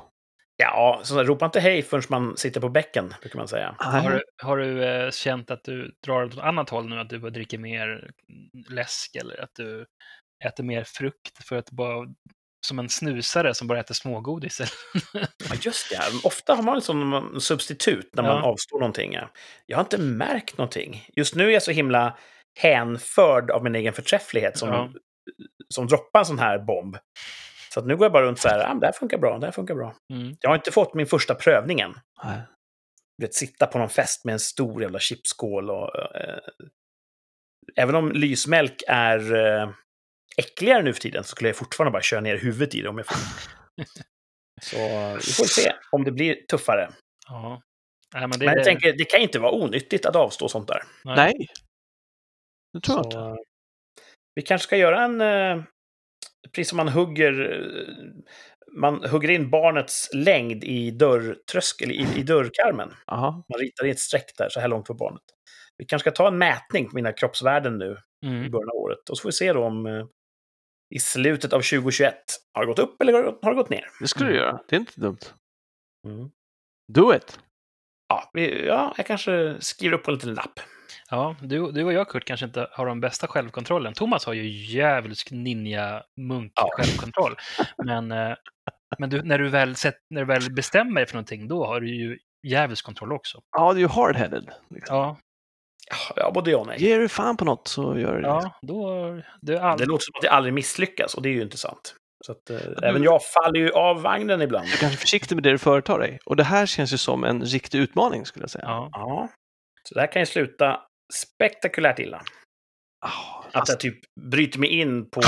A: Ja, så ropa inte hej förrän man sitter på bäcken, brukar man säga.
C: Har du, har du eh, känt att du drar åt annat håll nu? Att du börjar dricka mer läsk eller att du äter mer frukt för att bara som en snusare som bara äter smågodis? eller?
A: Ja, just det. Ofta har man liksom en substitut när man
C: Ja.
A: avstår någonting. ja. Jag har inte märkt någonting. Just nu är jag så himla hänförd av min egen förträfflighet som,
C: Ja.
A: som droppar en sån här bomb. Så att nu går jag bara runt så här, ah, det här funkar bra, det här funkar bra.
C: Mm.
A: Jag har inte fått min första prövning än.
B: Nej.
A: Du vet, sitta på någon fest med en stor jävla chipsskål och... Eh, även om lysmjölk är eh, äckligare nu för tiden så skulle jag fortfarande bara köra ner huvudet i det om jag får. Så vi får se om det blir tuffare.
C: Ja. Nej, men det,
A: Men jag tänker, det kan inte vara onyttigt att avstå sånt där.
B: Nej. Det tror jag inte.
A: vi kanske ska göra en... Eh, precis som man hugger... Man hugger in barnets längd i dörrtröskel, i, i dörrkarmen.
B: Aha.
A: Man ritar i ett streck där, så här långt för barnet. Vi kanske ska ta en mätning på mina kroppsvärden nu i
C: Mm.
A: början av året. Och så får vi se då om eh, i slutet av 2021 har det gått upp eller har det- har det gått ner.
B: Det skulle du
C: Mm.
B: göra. Det är inte dumt.
A: Mm.
B: Do it!
A: Ja, vi, ja, jag kanske skriver upp på en liten lapp.
C: Ja, du, du och jag Kurt kanske inte har den bästa självkontrollen. Thomas har ju djävulsk ninja-munk-självkontroll. Men, eh, men du, när, du väl sett, när du väl bestämmer dig för någonting, då har du ju djävulsk kontroll också.
B: Ja, det är ju hard-headed. Liksom.
C: Ja,
A: Ja, både ja och nej.
B: Ger du fan på något så gör du det.
C: ja då... Du är all...
A: Det låter som att jag aldrig misslyckas och det är ju inte sant. Så att, eh, även jag faller ju av vagnen ibland.
B: Du är kanske är försiktig med det du företar dig. Och det här känns ju som en riktig utmaning skulle jag säga.
C: Ja.
A: Ja. Så det här kan ju sluta spektakulärt illa.
B: Ah,
A: Att jag typ bryter mig in på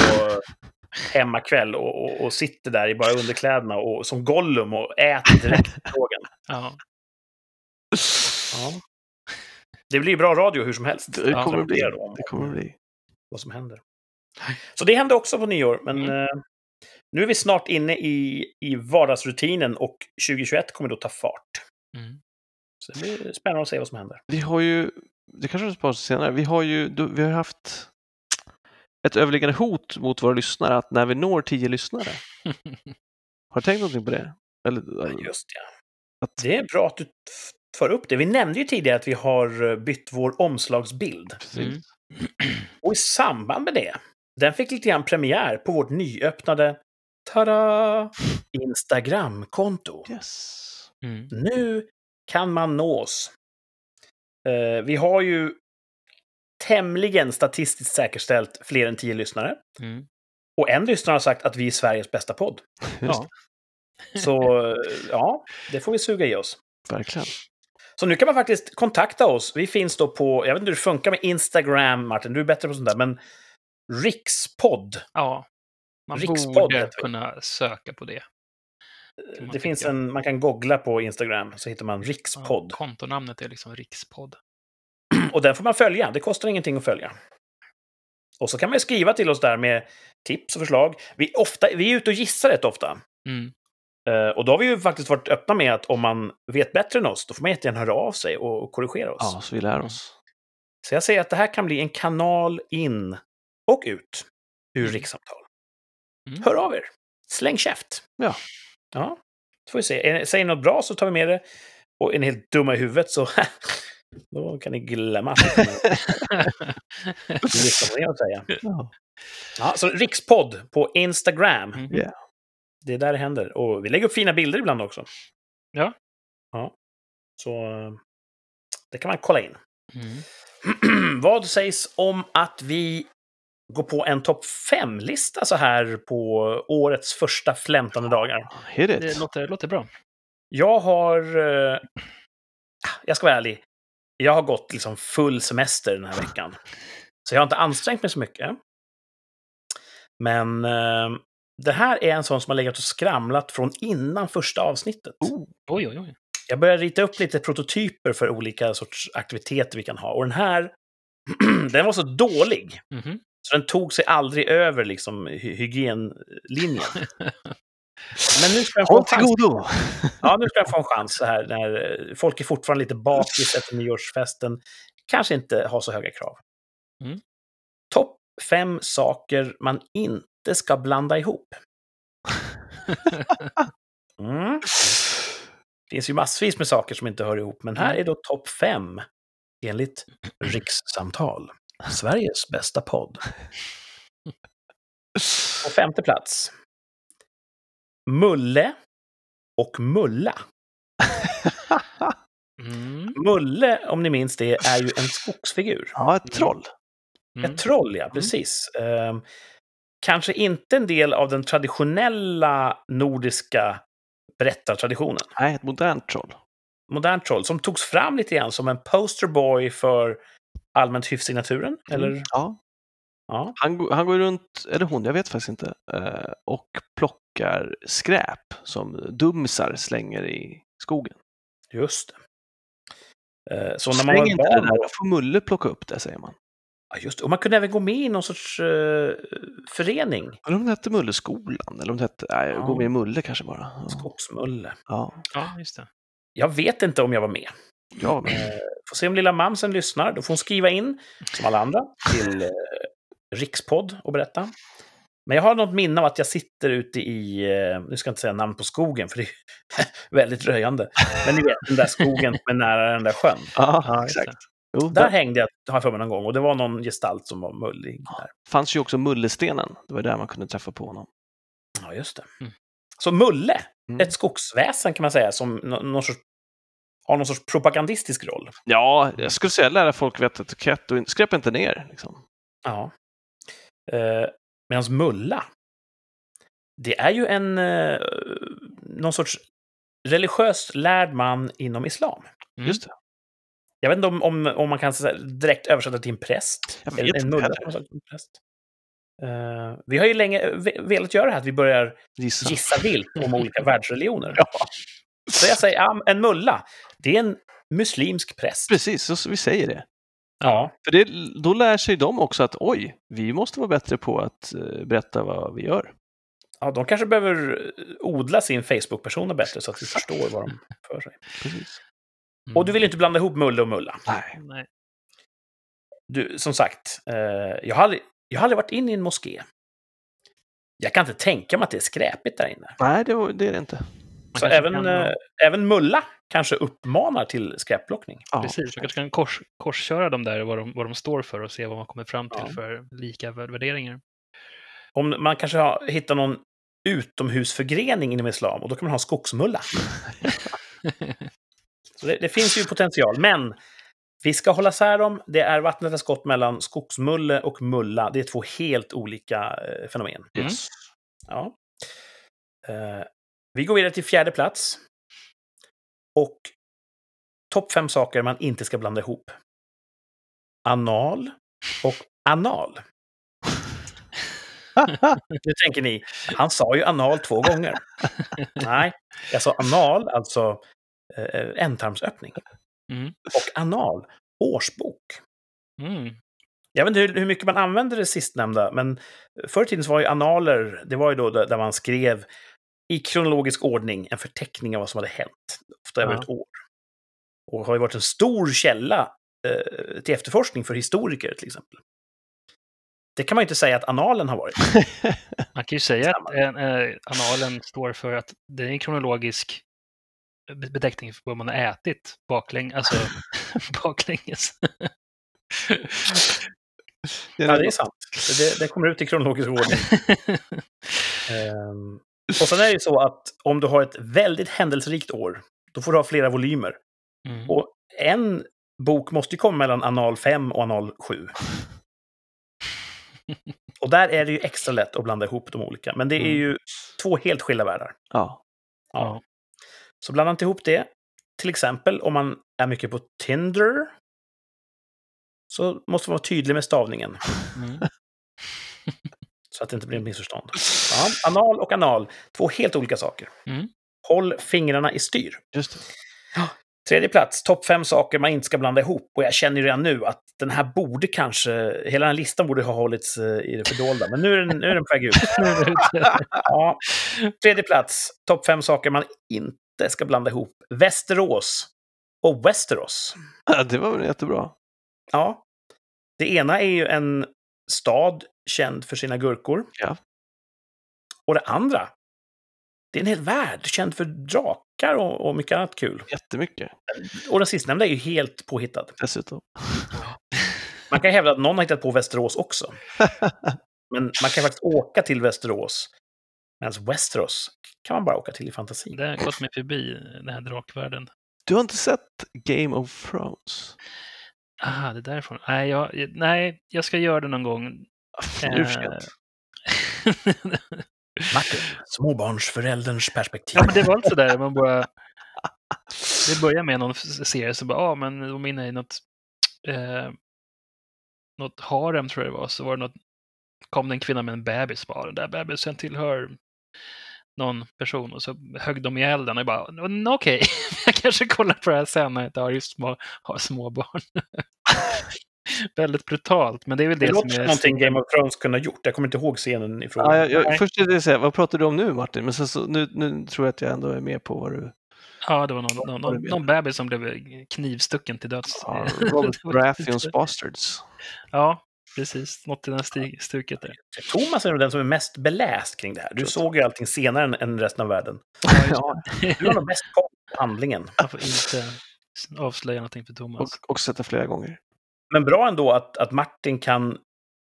A: hemmakväll och, och, och sitter där i bara underkläderna och som Gollum och äter direkt frågan.
C: Ja.
A: Ja. Det blir bra radio hur som helst.
B: det kommer det bli. Det kommer bli.
A: vad som händer. Så det hände också på nyår, men
C: Mm.
A: eh, nu är vi snart inne i, i vardagsrutinen och 2021 kommer då ta fart.
C: Mm.
A: Så det blir spännande att se vad som händer.
B: Vi har ju, det kanske vi sparar till senare, vi har ju vi har haft ett överliggande hot mot våra lyssnare att när vi når tio lyssnare, har du tänkt någonting på det? Eller,
A: just ja.
B: Att-
A: Det är bra att du för upp det. Vi nämnde ju tidigare att vi har eh, bytt vår omslagsbild.
B: Precis.
C: Mm.
A: Och i samband med det, den fick lite grann premiär på vårt nyöppnade tada, Instagram-konto.
B: Yes.
C: Mm.
A: Nu kan man nås. Eh, vi har ju tämligen statistiskt säkerställt fler än tio lyssnare.
C: Mm.
A: Och en lyssnare har sagt att vi är Sveriges bästa podd. Ja. Så eh, ja, det får vi suga i oss.
B: verkligen.
A: Så nu kan man faktiskt kontakta oss. Vi finns då på, jag vet inte hur det funkar med Instagram, Martin, du är bättre på sånt där, men Rikspodd.
C: Ja, man
A: Rikspodd
C: borde kunna söka på det. Kan man
A: Det finns en, man kan googla på Instagram så hittar man
C: Ja,
A: Rikspodd.
C: kontonamnet är liksom Rikspodd.
A: Och den får man följa, det kostar ingenting att följa. Och så kan man ju skriva till oss där med tips och förslag. Vi, ofta, vi är ute och gissar rätt ofta.
C: Mm.
A: Eh, och då har vi ju faktiskt varit öppna med att om man vet bättre än oss, då får man jättegärna höra av sig och, och korrigera oss.
B: Ja, så vi lär oss.
A: Så jag säger att det här kan bli en kanal in och ut ur
C: Mm.
A: rikssamtal.
C: Mm.
A: Hör av er! Släng käft!
B: Ja.
A: Ja, så får vi se. Är- Säger något bra så tar vi med det. Och är ni helt dumma i huvudet så då kan ni glömma lyssnar på det jag. Ja. Så rikspodd på Instagram.
C: Mhm.
B: Yeah.
A: Det är där det händer. Och vi lägger upp fina bilder ibland också.
C: Ja.
A: Ja. Så eh, det kan man kolla in.
C: Mm.
A: Vad sägs om att vi går på en topp 5-lista så här på årets första flämtande dagar?
B: Hit it.
C: Det låter, låter bra.
A: Jag har... eh, Jag ska vara ärlig. Jag har gått liksom full semester den här veckan. Så jag har inte ansträngt mig så mycket. Men eh, det här är en sån som har legat och skramlat från innan första avsnittet.
B: Oh,
C: Oj, oj, oj.
A: Jag börjar rita upp lite prototyper för olika sorts aktiviteter vi kan ha. Och den här, den var så dålig.
C: Mhm.
A: Så den tog sig aldrig över liksom, hy- hygienlinjen. Men nu ska den få
B: Håll
A: en
B: till
A: chans.
B: godo!
A: Ja, nu ska den få en chans så här när eh, folk är fortfarande lite bakis efter nyårsfesten. Kanske inte har så höga krav.
C: Mm.
A: Topp fem saker man inte ska blanda ihop. Mm. Det finns ju massvis med saker som inte hör ihop, men här är då topp fem enligt Rikssamtal. Sveriges bästa podd. På femte plats. Mulle och Mulla.
C: Mm.
A: Mulle, om ni minns det, är ju en skogsfigur.
B: ja, ett troll.
C: Mm.
A: Ett troll, ja, precis. Ehm, kanske inte en del av den traditionella nordiska berättartraditionen.
B: Nej, ett modernt troll.
A: Modernt troll, som togs fram lite grann som en posterboy för allmänt hyfs i naturen. Eller?
B: Mm. Ja.
A: Ja,
B: Han, går- han går runt, eller hon, jag vet faktiskt inte, eh, och plockar skräp som dummisar slänger i skogen.
A: just det. Eh, Så när man
B: Släng
A: var
B: inte det där, då får Mulle plocka upp det, säger man.
A: Ja, just det. Och man kunde även gå med i någon sorts eh, förening.
B: Eller om det hette Mulleskolan, eller om det hette, nej,
A: Ja.
B: gå med i Mulle kanske bara. Ja.
A: Skogsmulle.
B: Ja,
C: Ja, just det.
A: Jag vet inte om jag var med.
B: Ja men,
A: Eh, Får se om lilla mamsen lyssnar. Då får hon skriva in, som alla andra, till eh, Rikspodd och berätta. Men jag har något minne av att jag sitter ute i, eh, nu ska jag inte säga namn på skogen, för det är väldigt röjande. Men ni vet, den där skogen som är nära den där sjön.
C: just
B: exakt.
C: det.
B: Jo,
A: Där
B: där
A: hängde jag, har jag för mig någon gång, och det var någon gestalt som var mullig där.
B: fanns ju också Mullestenen. Det var där man kunde träffa på honom.
A: Ja, just det.
C: Mm.
A: Så Mulle,
B: Mm.
A: ett skogsväsen kan man säga, som nå- någon sorts, har någon sorts propagandistisk roll.
B: Ja, jag skulle säga lära folk vett etikett och in- skräp inte ner. Liksom.
A: Ja. Eh, Medan Mulla, det är ju en eh, någon sorts religiöst lärd man inom islam.
C: Mm.
B: Just det.
A: Jag vet inte om, om, om man kan direkt översätta till en präst.
B: Jag vet
A: En- en mulla en präst. Eh, vi har ju länge ve- velat göra det här, att vi börjar
B: Gissa.
A: gissa vilt om olika världsreligioner.
B: Ja.
A: Så jag säger, ja, en mulla, det är en muslimsk präst.
B: Precis, så, vi säger det.
A: Ja,
B: För det, då lär sig de också att oj, vi måste vara bättre på att eh, berätta vad vi gör.
A: ja, de kanske behöver odla sin Facebook-persona bättre så att vi förstår vad de för sig.
B: Precis.
C: Mm.
A: Och du vill inte blanda ihop Mulle och Mulla.
B: Nej.
C: Nej.
A: Du, som sagt, eh, jag, har aldrig, jag har aldrig varit inne i en moské. Jag kan inte tänka mig att det är skräpigt där inne.
B: Nej, det, var- det är det inte.
A: Så även,
C: kan,
A: eh, även Mulla kanske uppmanar till skräpplockning.
B: Ja.
C: Precis, man kanske kan kors, korsköra dem där, vad de, vad de står för och se vad man kommer fram till
A: Ja.
C: för lika vär- värderingar.
A: Om man kanske har, hittar någon utomhusförgrening inom islam och då kan man ha skogsmulla. Så det, det finns ju potential, men vi ska hålla isär dem. Det är vattnet skott mellan skogsmulle och mulla. Det är två helt olika eh, fenomen.
C: Mm.
A: Ja. Eh, vi går vidare till fjärde plats. Och topp fem saker man inte ska blanda ihop. Anal och anal. Nu tänker ni, han sa ju anal två gånger. Nej, jag sa anal, alltså eh, ändtarmsöppning.
C: Mm.
A: Och anal, årsbok.
C: Mm.
A: Jag vet inte hur, mycket man använder det sistnämnda, men förr i tiden var ju analer, det var ju då där man skrev i kronologisk ordning en förteckning av vad som hade hänt, ofta över
C: Ja.
A: ett år. Och har ju varit en stor källa eh, till efterforskning för historiker till exempel. Det kan man ju inte säga att analen har varit.
C: Man kan ju säga att eh, eh, analen står för att det är en kronologisk be- beteckning för vad man har ätit bakläng, alltså baklänges.
A: Ja, det är sant. Det, det kommer ut i kronologisk ordning. Ehm, och sen är det ju så att om du har ett väldigt händelserikt år, då får du ha flera volymer.
C: Mm.
A: Och en bok måste ju komma mellan anal 5 och anal 7. Och där är det ju extra lätt att blanda ihop de olika. Men det är
B: Mm.
A: ju två helt skilda världar.
B: Ja.
C: Ja.
A: Så blanda inte ihop det. Till exempel om man är mycket på Tinder. Så måste man vara tydlig med stavningen.
C: Mm.
A: Så att det inte blir ett missförstånd. Ja, anal och anal, två helt olika saker.
C: Mm.
A: Håll fingrarna i styr.
B: Just det.
A: Tredje plats, topp fem saker man inte ska blanda ihop. Och jag känner ju redan nu att den här borde kanske, hela den här listan borde ha hållits eh, i det fördolda. Men nu är den, nu är den på väg ut. Ja. Tredje plats, topp fem saker man inte ska blanda ihop. Västerås och Westeros.
B: Ja, det var väl jättebra.
A: Ja. Det ena är ju en stad känd för sina gurkor.
B: Ja.
A: Och det andra, det är en hel värld känd för drakar och, och mycket annat kul.
B: Jättemycket
A: Och den sistnämnda är ju helt påhittad.
B: dessutom.
A: Man kan hävda att någon har hittat på Västerås också. Men man kan faktiskt åka till Västerås. Medan Westeros kan man bara åka till i fantasin.
C: Det har gått mig förbi, den här drakvärlden.
B: Du har inte sett Game of Thrones?
C: Ah, det är därifrån. Nej, jag, nej, jag ska göra det någon gång.
B: För
C: Eh.
A: Martin, småbarnsförälderns perspektiv.
C: ja, men det var inte sådär, man bara... Det börjar med någon serie så bara, ja, ah, men de är inne i något... Eh, något harem tror jag det var, så var det något... kom det en kvinna med en bebis bara, den där bebisen tillhör någon person och så högg de ihjäl den och jag bara, "Mm, okej, jag kanske kollar på det här sen när jag inte har just små, har små barn. Väldigt brutalt, men det är väl
A: Det
C: det, som
A: som
C: är...
A: någonting Game of Thrones kunde ha gjort. Jag kommer inte ihåg scenen i fråga.
B: Ja, jag, jag, först är det säga, vad pratar du om nu Martin? Men sen så, nu, nu tror jag att jag ändå är med på vad du...
C: Ja, det var någon, någon, någon, någon bebis som blev knivstucken till döds.
B: Ja, Robert Baratheons Bastards.
C: Ja, precis. Något i den sti- stuket där.
A: Thomas är nog den som är mest beläst kring det här. Du såg ju allting senare än, resten av världen.
B: Ja,
A: Du har nog bäst koll på handlingen.
C: Jag får inte avslöja någonting för Thomas.
B: och, och det flera gånger.
A: Men bra ändå att, att Martin kan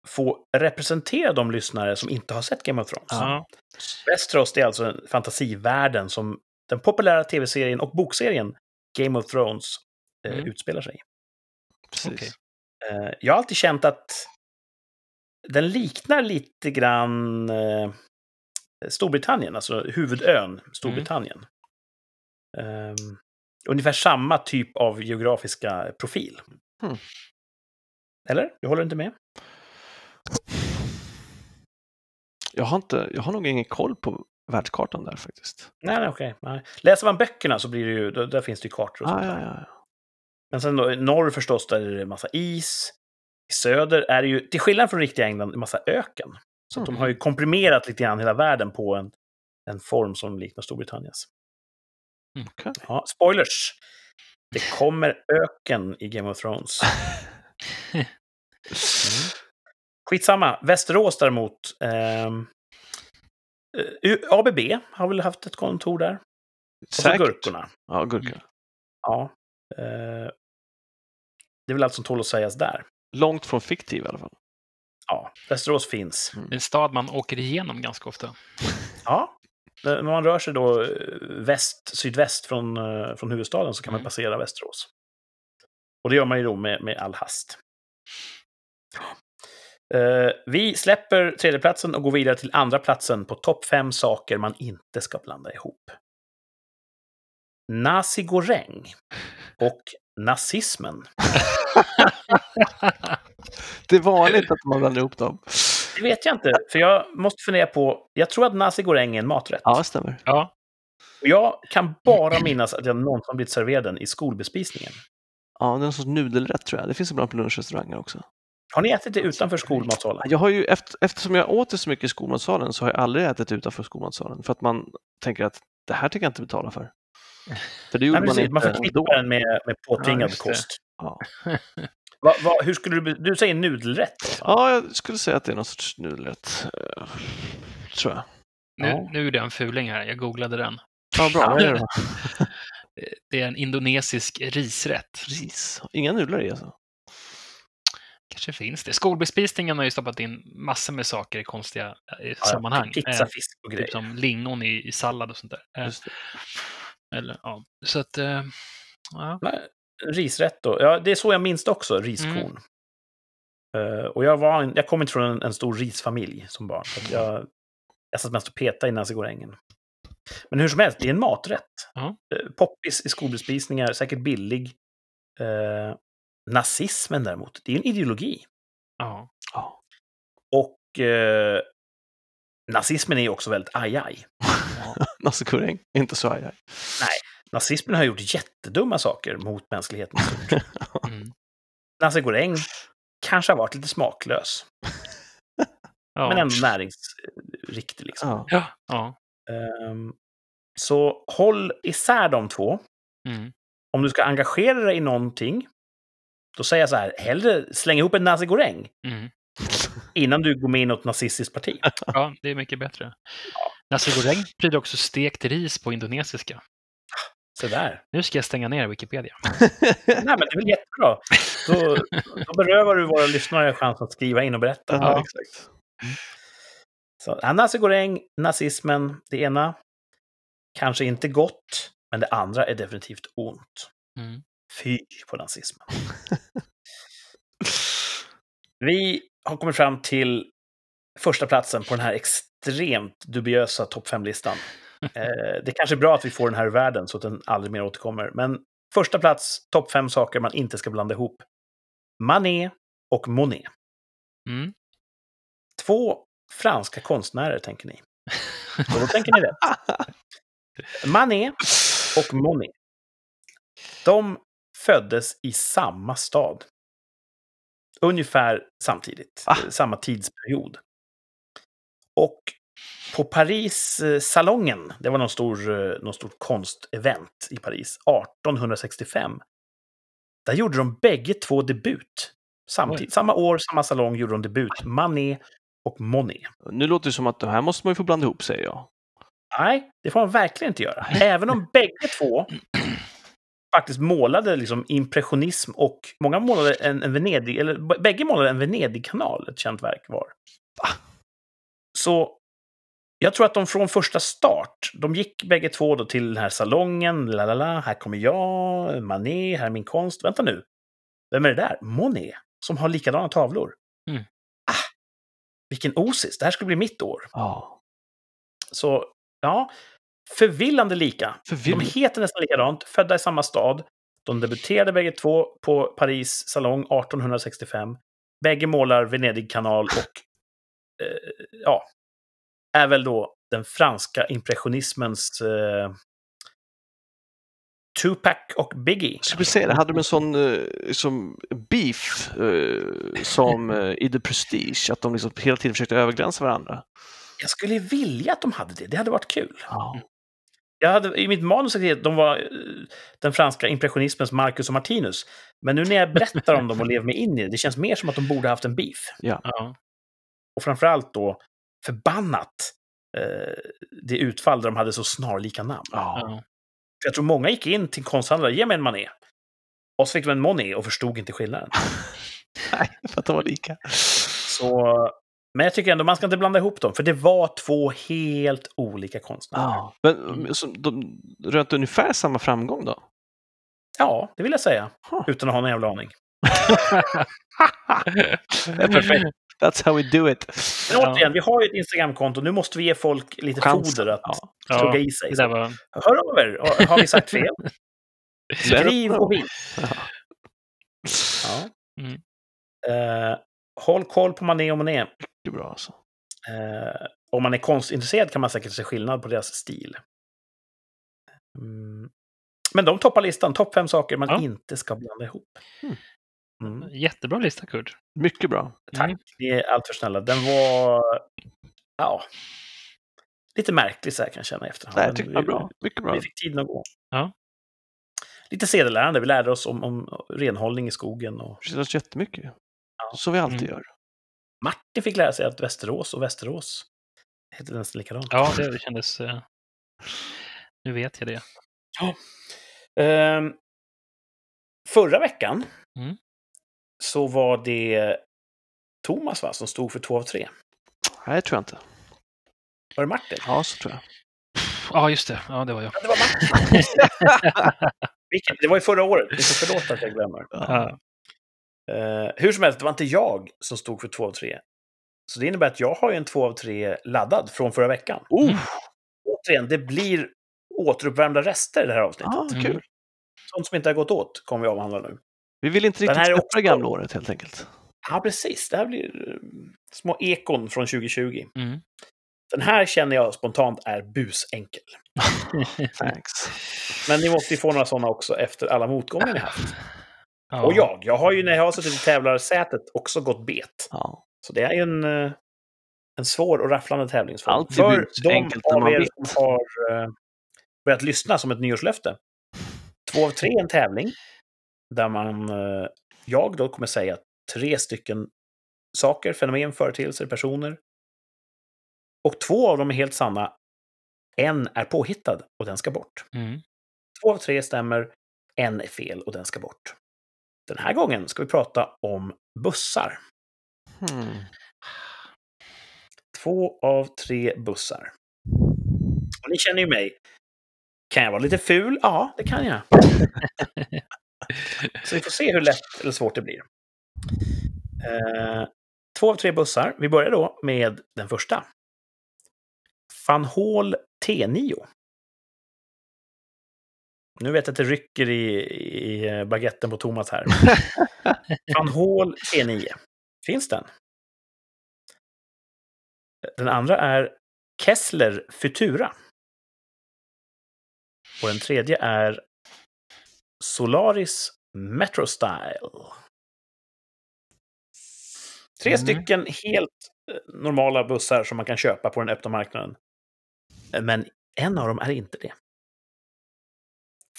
A: få representera de lyssnare som inte har sett Game of Thrones.
C: Ja,
A: Westeros det är alltså en fantasivärlden som den populära tv-serien och bokserien Game of Thrones eh,
C: Mm.
A: utspelar sig i.
C: Okej.
A: Eh, jag har alltid känt att den liknar lite grann eh, Storbritannien, alltså huvudön Storbritannien. Ehm, ungefär samma typ av geografiska profil.
B: Hmm.
A: Eller? Du håller inte med?
B: Jag har, inte, jag har nog ingen koll på världskartan där faktiskt.
A: Nej, nej okej. Nej. Läser man böckerna så blir det ju, där finns det ju kartor och
B: Ah,
A: sånt där.
B: ja. ja.
A: Men sen då, norr förstås, där är det massa is. I söder är det ju, till skillnad från riktiga England, en massa öken. Så att de har ju komprimerat lite grann hela världen på en, en form som liknar Storbritanniens.
B: Okej.
A: Ja, spoilers! Det kommer öken i Game of Thrones. Mm. Skitsamma. Västerås däremot. ehm, eh, ABB har väl haft ett kontor där. Och så
B: Säkert.
A: Gurkorna.
B: Ja, gurka.
A: Ja. eh, det är väl allt som tål att sägas där.
B: Långt från fiktiv i alla fall.
A: Ja, Västerås finns.
C: Det är en stad man åker igenom ganska ofta.
A: Ja. När man rör sig då eh, väst, sydväst från, eh, från huvudstaden så kan man
C: Mm.
A: passera Västerås. Och det gör man ju då med, med all hast. Eh, vi släpper tredjeplatsen och går vidare till andra platsen på topp fem saker man inte ska blanda ihop. Nasi goreng och nazismen.
B: Det är vanligt att man blandar ihop dem.
A: Det vet jag inte, för jag måste fundera på... Jag tror att nasi goreng är en maträtt.
B: Ja, det stämmer.
C: Ja,
A: jag kan bara minnas att jag någonsin blivit serverad den i skolbespisningen.
B: Ja, det är en sorts nudelrätt tror jag. Det finns ibland på lunchrestauranger också.
A: Har ni ätit det utanför skolmatsalen?
B: Jag har ju, efter, eftersom jag åt det så mycket i skolmatsalen så har jag aldrig ätit utanför skolmatsalen. För att man tänker att det här tänker jag inte betala för. För det gjorde
A: Nej,
B: man inte
A: man
B: då.
A: förknippar den med, med påtvingad
C: Ja, det.
A: kost.
B: Ja.
A: Va, va, hur skulle du... Du säger nudelrätt? Alltså.
B: ja, jag skulle säga att det är någon sorts nudelrätt. eh, Tror jag.
C: nu,
A: Ja.
C: nu är det en fuling här. Jag googlade den.
B: Ja, bra. Är det
C: är en indonesisk risrätt.
B: Ris. Inga nudlar i alltså?
C: Kanske finns det. Skolbespisningen har ju stoppat in massor med saker i konstiga eh, sammanhang.
A: Pizza,
C: Eh,
A: fisk och
C: typ
A: grejer.
C: som lingon i, i sallad och sånt där. Eh, eller, ja. Så att, ja.
A: Risrätt då. Ja, det är så jag minns det också, riskorn.
C: Mm.
A: Eh, och jag, var en, jag kom inte från en, en stor risfamilj som barn. Så att jag, jag satt mest och petade i nasi gorängen. Men hur som helst, det är en maträtt.
C: Ja.
A: Eh, poppis i skolbespisningar, säkert billig. Eh, nazismen däremot, det är en ideologi.
C: ja.
B: Ja.
A: Och eh, nazismen är ju också väldigt ajaj.
B: Nasi goreng, inte så ajaj.
A: Nazismen har gjort jättedumma saker mot mänskligheten.
C: Mm.
A: Goreng kanske har varit lite smaklös,
C: ja.
A: men ändå näringsriktig. Liksom.
B: Ja.
C: Ja. Ja.
A: Ehm, så håll isär de två.
C: Mm.
A: Om du ska engagera dig i någonting, då säger jag så här, hellre släng ihop en nasi goreng
C: Mm.
A: innan du går med i något nazistiskt parti.
C: ja, det är mycket bättre. Nasi goreng betyder också stekt ris på indonesiska.
A: Så där.
C: Nu ska jag stänga ner Wikipedia.
A: Nej, men det är väl jättebra. Då, då berövar du våra lyssnare chansen att skriva in och berätta.
B: Ja, exakt.
A: Så, goreng, nazismen, det ena kanske inte gott, men det andra är definitivt ont.
C: Mm.
A: Fy på nazismen. Vi har kommit fram till första platsen på den här extremt dubiösa topp 5-listan. Eh, det kanske är bra att vi får den här världen så att den aldrig mer återkommer. Men första plats, topp 5 saker man inte ska blanda ihop. Manet och Monet.
C: Mm.
A: Två franska konstnärer, tänker ni. Och då tänker ni rätt. Manet och Monet. De föddes i samma stad. Ungefär samtidigt.
B: Va?
A: eh, Samma tidsperiod. Och på Paris eh, salongen, det var någon stor, eh, någon stor konstevent i Paris, 1865. Där gjorde de bägge två debut. Samtidigt, samma år, samma salong gjorde de debut. Manet och Monet.
B: Nu låter det som att de här måste man ju få blanda ihop, säger jag.
A: Nej, det får man verkligen inte göra. Även om bägge två faktiskt målade liksom impressionism och många målade en, en Venedig, eller bägge målade en Venedig-kanal, ett känt verk var. Så jag tror att de från första start, de gick bägge två då till den här salongen, la la la, här kommer jag, Manet, här är min konst. Vänta nu, vem är det där? Monet, som har likadana tavlor. Vilken osis, det här skulle bli mitt år.
B: Ja.
A: Så ja, förvillande lika. De
B: Förvirrande.
A: heter nästan likadant, födda i samma stad. De debuterade bägge två på Paris salong 1865. Bägge målar Venedig-kanal och eh, ja, är väl då den franska impressionismens eh, Tupac och Biggie.
B: Ska vi se, hade de en sån eh, som beef eh, som eh, i The Prestige, att de liksom hela tiden försökte överglänsa varandra?
A: Jag skulle vilja att de hade det. Det hade varit kul.
B: Ja.
A: Jag hade, I mitt manus jag att de var den franska impressionismens Marcus och Martinus. Men nu när jag berättar om dem och lever mig in i det, det känns mer som att de borde haft en beef.
C: Ja.
A: Och framförallt då förbannat eh, det utfall där de hade så snarlika namn.
B: Ja.
A: Jag tror många gick in till konsthandlare, ge mig en Mané. Och så fick de en Monet och förstod inte skillnaden.
B: Nej, för att de var lika.
A: Så, men jag tycker ändå man ska inte blanda ihop dem, för det var två helt olika konstnärer.
B: Ja. Men så, de rönte ungefär samma framgång då?
A: Ja, det vill jag säga.
B: Huh.
A: Utan att ha någon jävla aning.
B: det är perfekt. That's how we do it.
A: Men
C: Ja.
A: återigen, vi har ju ett Instagramkonto. Nu måste vi ge folk lite
B: Chansen.
A: foder att
B: Ja.
C: Ja,
A: tugga i sig.
C: Var...
A: Hör av er. Har- Har vi sagt fel? Skriv och vin.
B: Ja.
A: Ja.
C: Mm.
A: Eh, håll koll på Mané och Monet.
B: Det är bra alltså.
A: Eh, om man är konstintresserad kan man säkert se skillnad på deras stil. Mm. Men de toppar listan. Topp fem saker man
C: Ja.
A: inte ska blanda ihop.
B: Mm.
A: Mm.
C: Jättebra lista, Kurt.
B: Mycket bra.
A: Tack,
C: Mm.
A: ni är alltför snälla. Den var... Ja. Lite märklig så här kan jag känna i efterhand.
B: Nej, jag tycker det var bra. Mycket bra.
A: Vi fick tiden att gå.
C: Ja.
A: Lite sedelärande. Vi lärde oss om, om renhållning i skogen. Och
B: Det känns jättemycket. Så vi alltid
C: Mm.
B: gör.
A: Martin fick lära sig att Västerås och Västerås heter nästan likadant.
C: Ja, det kändes... eh, Nu vet jag det.
A: Ehm, förra veckan
C: Mm.
A: Så var det Thomas va, som stod för två av tre.
B: Nej, det tror jag inte.
A: Var det Martin?
B: Ja, så tror jag.
C: Ja, just det. Ja, det var jag.
A: Ja, det var Martin. Vilket, det var ju förra året. Ni får förlåta att jag glömmer.
C: Ja.
A: Eh, hur som helst, det var inte jag som stod för två av tre. Så det innebär att jag har ju en två av tre laddad från förra veckan.
B: Oh,
A: Återigen, det blir återuppvärmda rester i det här avsnittet.
C: Mm.
B: kul.
A: Sånt som inte har gått åt kommer vi avhandla nu.
B: Vi vill inte
A: Den
B: riktigt
A: här är
B: släppa
A: också-
B: det gamla året helt enkelt.
A: Ja, precis. Det här blir eh, små ekon från 2020.
C: Mm.
A: Den här känner jag spontant är busenkel.
B: Thanks.
A: Men ni måste ju få några sådana också efter alla motgångar ni haft.
C: Ja.
A: Och jag, jag har ju när jag har suttit i tävlarsätet också gått bet.
B: Ja.
A: Så det är ju en, eh, en svår och rafflande tävlingsform.
B: Alltid
A: För de av er som har eh, börjat lyssna som ett nyårslöfte. Två av tre är en tävling där man, eh, jag då kommer säga tre stycken saker, fenomen, företeelser, personer. Och två av dem är helt sanna. En är påhittad och den ska bort.
C: Mm.
A: Två av tre stämmer, en är fel och den ska bort. Den här gången ska vi prata om bussar.
B: Hmm.
A: Två av tre bussar. Och ni känner ju mig. Kan jag vara lite ful? Ja, det kan jag. Så vi får se hur lätt eller svårt det blir. Eh, två av tre bussar. Vi börjar då med den första. Van Hall T9. Nu vet jag att det rycker i, i baguetten på Thomas här. Van Hall T9. Finns den? Den andra är Kessler Futura. Och den tredje är Solaris Metro Style. Tre
C: Mm.
A: stycken helt eh, normala bussar som man kan köpa på den öppna marknaden. Eh, Men en av dem är inte det.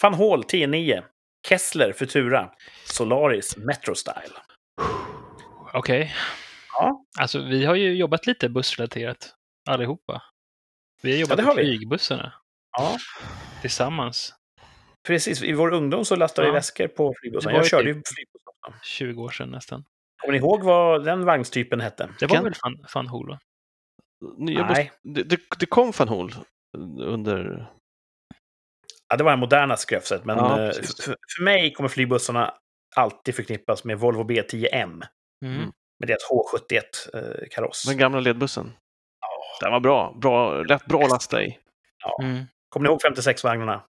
A: Van Hall 10.9, Kessler Futura, Solaris Metro Style.
C: Okej.
A: Ja.
C: Alltså, vi har ju jobbat lite bussrelaterat allihopa. Vi har jobbat
A: det har
C: på
A: vi.
C: flygbussarna
A: Ja,
C: tillsammans.
A: Precis. I vår ungdom så lastade vi
C: Ja.
A: väskor på flygbussen. Jag körde
C: typ-
A: ju flygbuss också.
C: 20 år sedan nästan.
A: Kommer ni ihåg vad den vagnstypen hette?
C: Det var
B: Kan-
C: väl fan, fan Hol, va?
B: Nya.
A: Nej,
B: det, det, det kom van Hol under...
A: ja, det var det moderna skröfset. Men
B: Ja,
A: eh, för, för mig kommer flygbussarna alltid förknippas med Volvo B10M.
C: Mm.
B: Mm.
A: Med deras H71-kaross.
B: Den gamla ledbussen. Den var bra. bra lätt bra att lasta i.
C: Mm.
A: Kommer ni ihåg 56-vagnarna?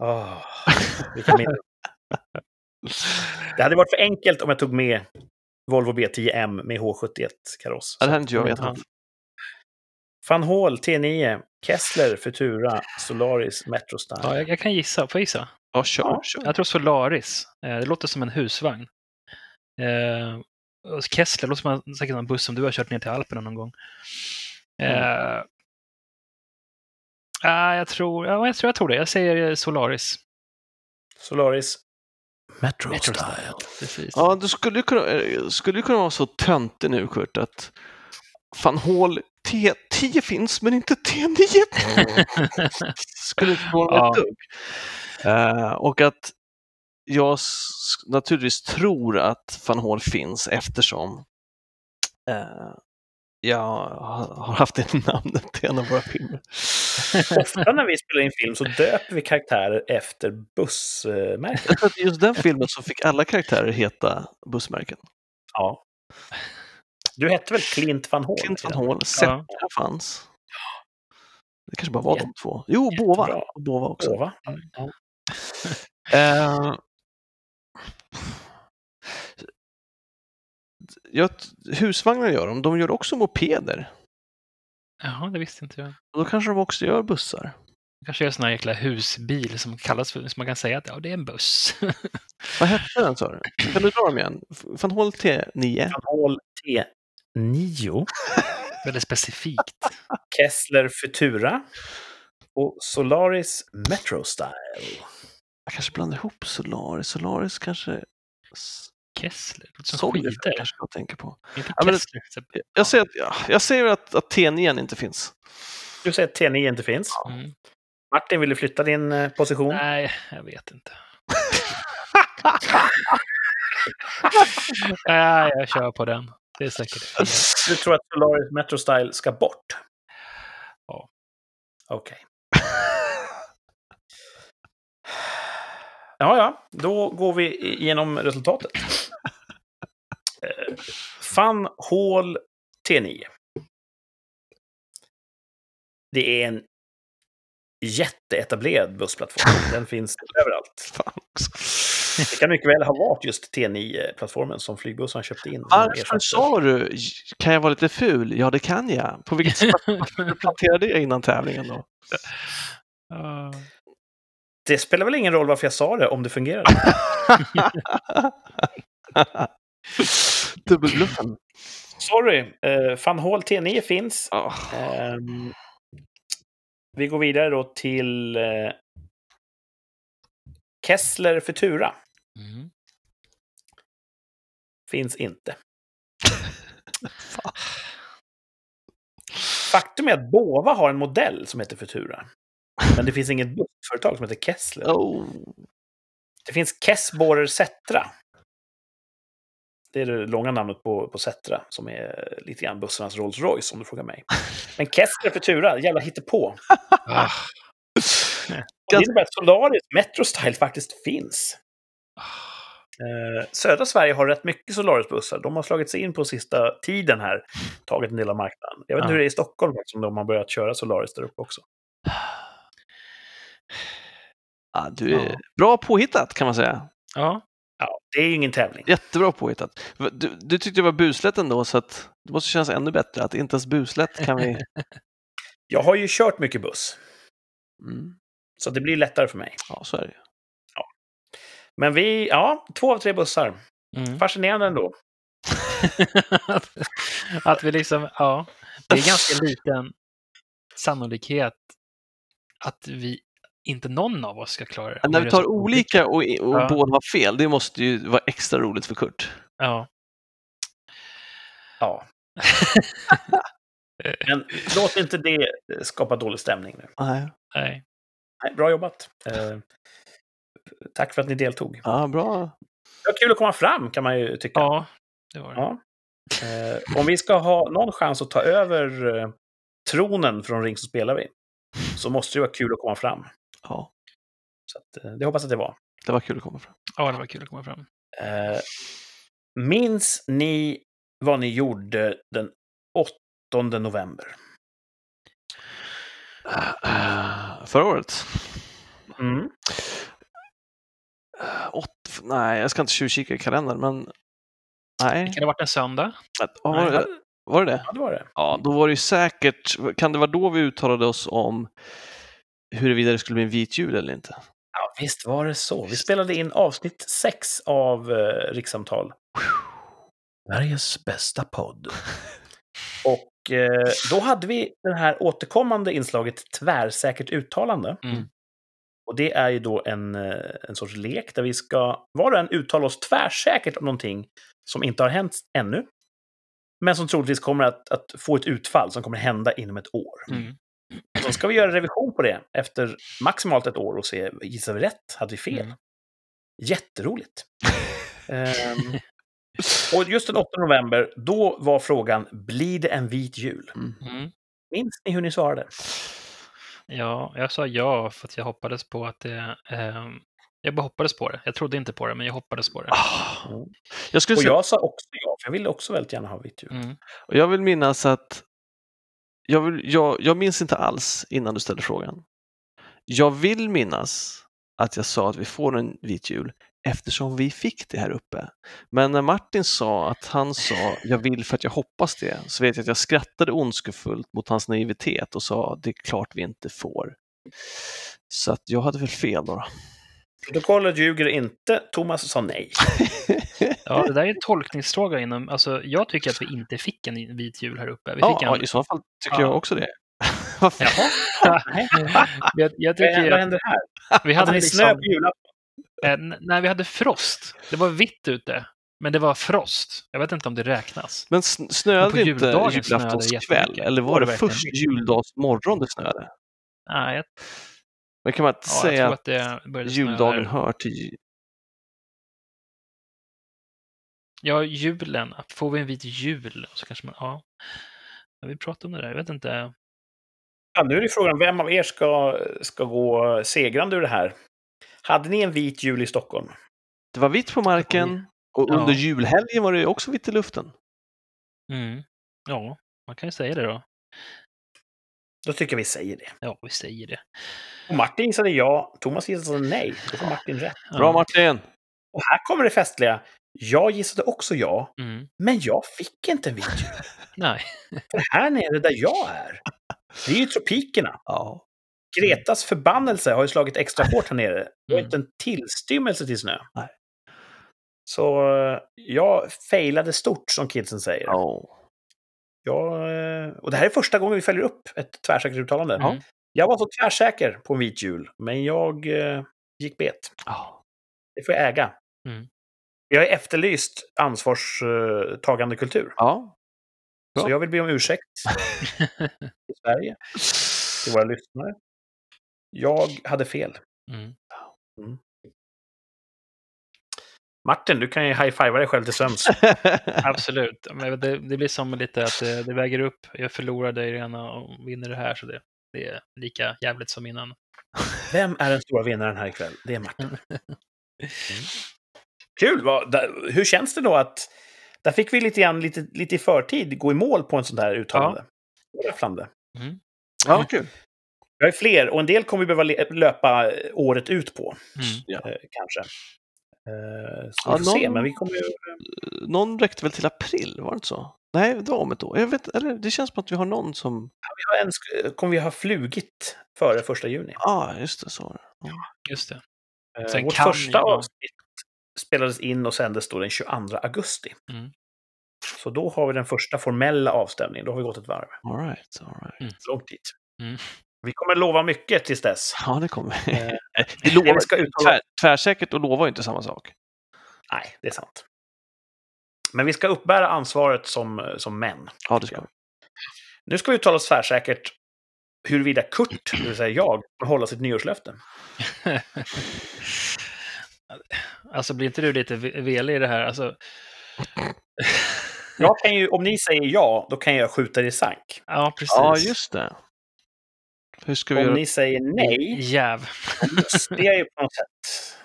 A: Oh, vilka minnen. Det hade varit för enkelt om jag tog med Volvo B10M med H71-kaross.
B: Ja, det hade inte jag
C: Ja.
B: vetat.
A: Van Hall T9, Kessler Futura, Solaris Metrostar.
C: Ja, jag, jag kan gissa. Får jag gissa?
B: Ja, kör. Kör.
C: Jag tror Solaris. Eh, Det låter som en husvagn. Eh, och Kessler låter som en, säkert en buss som du har kört ner till Alperna någon gång. Eh, ah, jag, tror, ja, jag tror jag tror det. Jag säger eh, Solaris.
A: Solaris Metro,
C: Metro
A: Style.
C: Precis.
B: Ja, du skulle ju kunna, eh, skulle ju kunna vara så töntig nu, Kurt, att Van Hall T10 finns, men inte T9. skulle inte mig
C: Ja.
B: ett dugg. Eh, och att jag naturligtvis tror att Van Hall finns eftersom eh, jag har har haft det namnet i en av våra filmer.
A: Ofta när vi spelar in film så döper vi karaktärer efter bussmärken.
B: Jag just den filmen så fick alla karaktärer heta bussmärken.
A: Ja. Du hette väl Clint van Hall?
B: Clint van
A: Hall.
B: Hall, Zeppelin fanns. Det kanske bara var de två. Jo, Bova.
A: Jättebra.
B: Bova också.
A: va?
B: Eh, ja, t- husvagnar gör de, de gör också mopeder.
C: Jaha, det visste inte jag.
B: Och då kanske de också gör bussar.
C: Kanske är en sån här jäkla husbil som kallas för, som man kan säga att ja, det är en buss.
B: Vad hette den sa du? Kan du dra dem igen? Van Hall T9.
A: Van Hall T9,
C: Väldigt specifikt.
A: Kessler Futura och Solaris Metro Style.
B: Jag kanske blandar ihop Solaris. Solaris kanske...
C: Kessler, det låter som
B: Solid
C: skidor.
B: kanske jag tänker på.
C: Inte
B: Ja, men
C: Kessler.
B: Jag säger att, ja, jag säger att, att T9 inte finns.
A: Du säger att T9 inte finns.
C: Mm.
A: Martin, vill du flytta din eh, position?
C: Nej, jag vet inte. Nej, jag kör på den. Det är säkert fel.
A: Du tror att Solaris Metro Style ska bort?
C: Ja.
A: Okej. Ja, ja, då går vi igenom resultatet. Eh, Van Hall T9. Det är en jätteetablerad bussplattform. Den finns överallt.
B: Fan.
A: Det kan mycket väl ha varit just T9-plattformen som flygbussarna köpte in.
B: Varför sa du kan jag vara lite ful? Ja, det kan jag. På vilket sätt planterade det innan tävlingen då?
A: Det spelar väl ingen roll varför jag sa det om det fungerade.
B: Dubbelbluffen.
A: Sorry, uh, Van Hall T9 finns.
B: Ja.
A: Ehm, vi går vidare då till eh, Kessler Futura.
C: Mm.
A: Finns inte. Faktum är att Bova har en modell som heter Futura. Men det finns inget bussföretag som heter Kessler.
B: Oh.
A: Det finns Kessborer Setra. Det är det långa namnet på, på Setra, som är lite grann bussarnas Rolls Royce om du frågar mig. Men Kessler Futura, jävla hittepå.
C: Ah.
A: Det innebär att Solaris Metro Style faktiskt finns. Eh, södra Sverige har rätt mycket Solaris-bussar. De har slagit sig in på sista tiden här, tagit en del av marknaden. Jag vet inte
C: Ja.
A: hur det är i Stockholm, om de har börjat köra Solaris där uppe också.
B: Ja, du är
C: Ja.
B: bra påhittat kan man säga.
C: Ja,
A: det är ju ingen tävling.
B: Jättebra påhittat. Du, du tyckte det var buslätt ändå så att det måste kännas ännu bättre att inte ens buslätt kan vi...
A: Jag har ju kört mycket buss,
B: Mm.
A: så det blir lättare för mig.
B: Ja, så är det.
A: Men vi, ja, två av tre bussar.
C: mm.
A: Fascinerande ändå.
C: att, att vi liksom, ja, det är ganska liten sannolikhet att vi, inte någon av oss ska klara det.
B: När vi tar olika och, och
C: Ja.
B: båda har fel, det måste ju vara extra roligt för Kurt.
C: Ja.
A: Ja. Men låt inte det skapa dålig stämning nu.
B: Nej.
C: Nej.
A: Nej, bra jobbat. Eh, tack för att ni deltog.
B: Ja, bra.
A: Det var kul att komma fram, kan man ju tycka.
C: Ja, det var det.
A: Ja. Eh, om vi ska ha någon chans att ta över eh, tronen från Ring så spelar vi, så måste det vara kul att komma fram.
B: Ja,
A: Så att, eh, det hoppas att det var.
B: det var kul att komma fram.
C: Ja, det var kul att komma fram.
A: Eh, minns ni vad ni gjorde den 8 november?
B: Förra året?
A: Mm.
B: Åt, nej, jag ska inte tjuvkika i kalendern, men nej.
C: Kan det ha varit en söndag?
B: Vad var det? Var det det?
A: Ja, det var det.
B: Ja, då var det ju säkert, kan det vara då vi uttalade oss om huruvida det skulle bli en vit jul eller inte?
A: Ja, visst var det så. Vi spelade in avsnitt sex av eh, Rikssamtal. Sveriges bästa podd. Och eh, då hade vi det här återkommande inslaget tvärsäkert uttalande.
C: Mm.
A: Och det är ju då en, eh, en sorts lek där vi ska var och en uttala oss tvärsäkert om någonting som inte har hänt ännu. Men som troligtvis kommer att, att få ett utfall som kommer hända inom ett år.
C: Mm.
A: Så ska vi göra revision på det efter maximalt ett år och se, gissar vi rätt? Hade vi fel?
C: Mm.
A: Jätteroligt. Ehm, och just den 8 november, då var frågan, blir det en vit jul?
C: Mm.
A: Minns ni hur ni svarade?
C: Ja, jag sa ja för att jag hoppades på att det... ehm, jag bara hoppades på det. Jag trodde inte på det, men jag hoppades på det.
B: Ah.
A: Mm.
B: Jag, skulle
A: Och
B: säga,
A: jag sa också ja, för jag ville också väldigt gärna ha vit jul.
C: Mm.
B: och jag vill minnas att jag, vill, jag, jag minns inte alls innan du ställde frågan. Jag vill minnas att jag sa att vi får en vit jul eftersom vi fick det här uppe. Men när Martin sa att han sa jag vill för att jag hoppas det så vet jag att jag skrattade ondskefullt mot hans naivitet och sa det är klart vi inte får. Så att jag hade väl fel då.
A: Protokollet ljuger inte, Thomas sa nej.
C: Ja, det där är en tolkningsfråga inom... Alltså, jag tycker att vi inte fick en vit jul här uppe. Vi
B: Ja,
C: fick
B: ja,
C: en...
B: i så fall tycker
C: Ja.
B: jag också det. Varför?
A: Jaha, nej.
C: jag, jag
A: Vad
C: tycker
A: vad
C: att
A: händer här?
C: vi
A: Hade
C: hade
A: ni snö
C: liksom...
A: på julafton?
C: Eh, n- när vi hade frost. Det var vitt ute, men det var frost. Jag vet inte om det räknas.
B: Men sn-
C: Men på
B: snöade inte
C: juldagen snöade
B: julaftonskväll? Eller var
C: Var det
B: det
C: verkligen
B: först juldagsmorgon det snöade?
C: Nej, jag,
B: Men kan man inte
C: ja,
B: säga att,
C: att det
B: juldagen hör till...
C: Ja, julen. Får vi en vit jul? Så kanske man... Ja. Vi pratar om det där. Jag vet inte.
A: Ja, nu är det frågan, vem av er ska, ska gå segrande ur det här? Hade ni en vit jul i Stockholm?
B: Det var vitt på marken och
C: Ja.
B: under julhelgen var det också vitt i luften.
C: Mm. Ja, man kan ju säga det då.
A: Då tycker jag vi säger det.
C: Ja, vi säger det.
A: Och Martin gissade ja, Thomas gissade nej. Då får Martin rätt.
C: Ja.
B: Bra Martin!
A: Och här kommer det festliga. Jag gissade också ja,
C: Mm.
A: men jag fick inte en vit jul.
C: Nej.
A: För här nere där jag är, det är ju tropikerna.
B: Ja.
A: Gretas förbannelse har ju slagit extra hårt här nere. Det var
C: Mm.
A: inte en tillstymmelse till snö.
B: Nej.
A: Så eh, jag failade stort, som kidsen säger.
B: ja.
A: Jag, eh, och det här är första gången vi följer upp ett tvärsäkert uttalande.
C: Mm.
A: Jag var så tvärsäker på en vit jul, men jag eh, gick bet.
B: Ja.
A: Det får jag äga.
C: Mm.
A: Jag har efterlyst ansvarstagande kultur.
B: ja. Bra.
A: Så jag vill be om ursäkt till Sverige, till våra lyssnare. Jag hade fel.
C: Mm.
A: Martin, du kan ju high-fivea dig själv till sömns.
C: Absolut. Men det, det blir som lite att det, det väger upp. Jag förlorade i det ena och vinner det här, så det, det är lika jävligt som innan.
A: Vem är den stora vinnaren här ikväll? Det är Martin. Mm. Kul! Vad, där, hur känns det då att... Där fick vi lite, grann, lite, lite i förtid gå i mål på en sån där uttalande. Ja. Rafflande.
B: ja, kul.
A: Vi har ju fler, och en del kommer vi behöva löpa året ut på,
C: Mm.
B: Ja.
A: eh, kanske. Eh, så
B: Ja,
A: vi får se,
B: någon-
A: men vi kommer ju...
B: Någon räckte väl till april, var det inte så? Nej, det var om ett år. Jag vet, eller det känns som att vi har någon som...
A: Vi har en, kommer vi ha flugit före första juni.
B: Ja, ah, just det, så. Ja.
C: Just det.
A: Eh,
C: Sen
A: Vårt första avsnitt spelades in och sändes då den 22 augusti.
C: Mm.
A: Så då har vi den första formella avstämningen. Då har vi gått ett varv.
B: All right, all right.
A: Långt dit.
C: Mm.
A: Vi kommer lova mycket tills dess.
B: Ja, det kommer.
A: Eh,
B: det
A: det
B: lovar,
A: vi ska uttala...
B: tvär, tvärsäkert och lova är inte samma sak.
A: Nej, det är sant. Men vi ska uppbära ansvaret som, som män.
B: Ja, det ska vi.
A: Nu ska vi uttala oss tvärsäkert huruvida Kurt, det vill säga jag, kommer hålla sitt nyårslöfte.
C: Alltså, blir inte du lite ve- velig i det här? Alltså,
A: Jag kan ju, om ni säger ja, då kan jag skjuta det i sank.
C: ja, precis.
B: Ja, just det. Hur ska vi
A: Om
B: göra?
A: ni säger nej,
C: Jäv.
A: det är ju på något sätt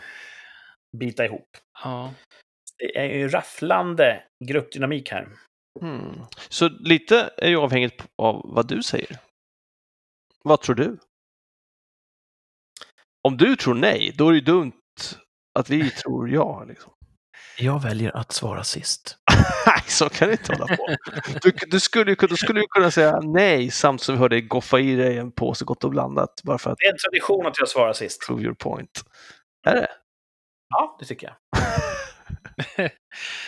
A: bita ihop.
C: Ja.
A: Det är ju rafflande gruppdynamik här.
B: Hmm. Så lite är ju avhängigt av vad du säger. Vad tror du? Om du tror nej, då är det ju dumt att vi tror ja. Liksom.
A: Jag väljer att svara sist.
B: Nej, så kan det inte hålla på. Du, du skulle ju, du skulle ju kunna säga nej samt som vi hörde goffa i dig en påse Gott och blandat bara för att
A: Det är en tradition att jag svarar sist.
B: prove your point. Är det?
A: Ja, det tycker jag.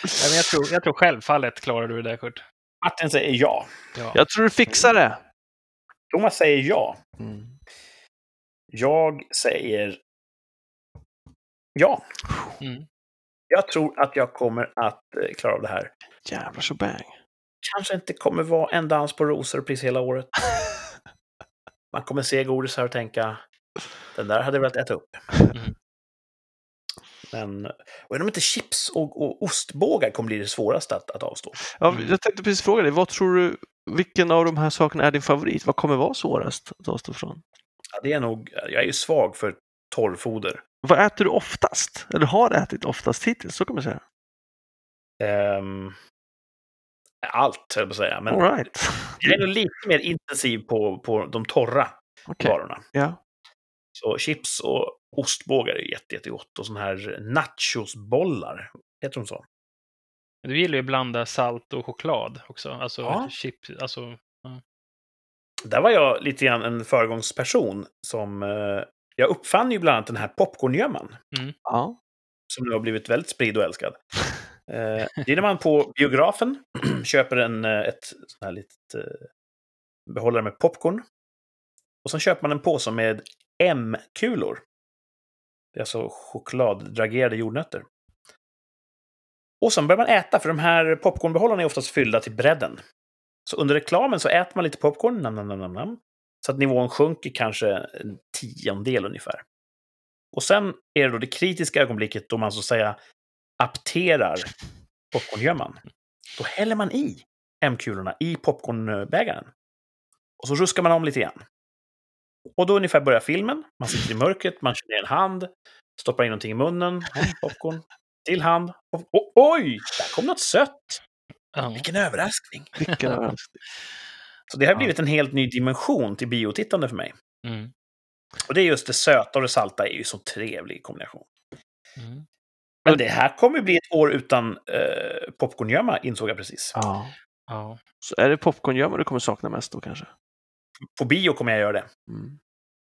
C: Ja, men jag, tror, jag tror självfallet klarar du det där, Kurt.
A: Martin säger ja.
C: Ja.
B: Jag tror du fixar det.
A: Thomas säger ja.
B: Mm.
A: Jag säger ja.
C: Mm.
A: Jag tror att jag kommer att eh, klara av det här.
B: Jävlar så bang.
A: Kanske inte kommer vara en dans på rosor precis hela året. Man kommer se godis här och tänka, den där hade jag velat äta upp.
C: Mm.
A: Men, och undrar om inte chips och, och ostbågar kommer bli det svåraste att, att avstå.
B: Ja,
C: Mm.
B: jag tänkte precis fråga dig, vad tror du, vilken av de här sakerna är din favorit? Vad kommer vara svårast att avstå från?
A: Ja, det är nog, jag är ju svag för torrfoder.
B: Vad äter du oftast? Eller har ätit oftast hittills? Så kan man säga.
A: Ehm, allt, höll jag på att säga. Men
B: All right.
A: jag är nog lite mer intensiv på, på de torra
B: Okej.
A: varorna.
B: Ja.
A: Så chips och ostbågar är jätte, jättegott. Och såna här nachosbollar. Heter de så?
C: Du gillar ju att blanda salt och choklad också. Alltså
A: Ja.
C: chip, alltså...
A: Där var jag lite grann en föregångsperson som... Jag uppfann ju bland annat den här popcorngömman.
B: ja.
A: Som nu har blivit väldigt spridd och älskad. Eh, det är när man på biografen köper en, eh, ett sånt här litet eh, behållare med popcorn. Och sen köper man en påse med M-kulor. Det är alltså chokladdragerade jordnötter. Och sen börjar man äta, för de här popcornbehållarna är oftast fyllda till bredden. Så under reklamen så äter man lite popcorn, nam, nam, nam, nam, nam, så att nivån sjunker kanske en tiondel ungefär. Och sen är det då det kritiska ögonblicket då man så att säga apterar popcorngömman. Då häller man i M-kulorna i popcornbägaren. Och så ruskar man om lite grann. Och då ungefär börjar filmen. Man sitter i mörkret, man kör ner en hand, stoppar in någonting i munnen, popcorn, till hand. Och, och, oj, där kom något sött!
C: Ja.
A: Vilken överraskning!
B: Vilken överraskning.
A: Så det har
B: Ja.
A: blivit en helt ny dimension till biotittande för mig.
C: Mm.
A: Och det är just det söta och det salta är ju så trevlig kombination.
C: Mm.
A: Men det här kommer bli ett år utan eh, popcorngömma, insåg jag precis.
B: Ja.
C: Ja.
B: Så är det popcorngömma du kommer sakna mest då kanske?
A: På bio kommer jag göra det.
B: Mm.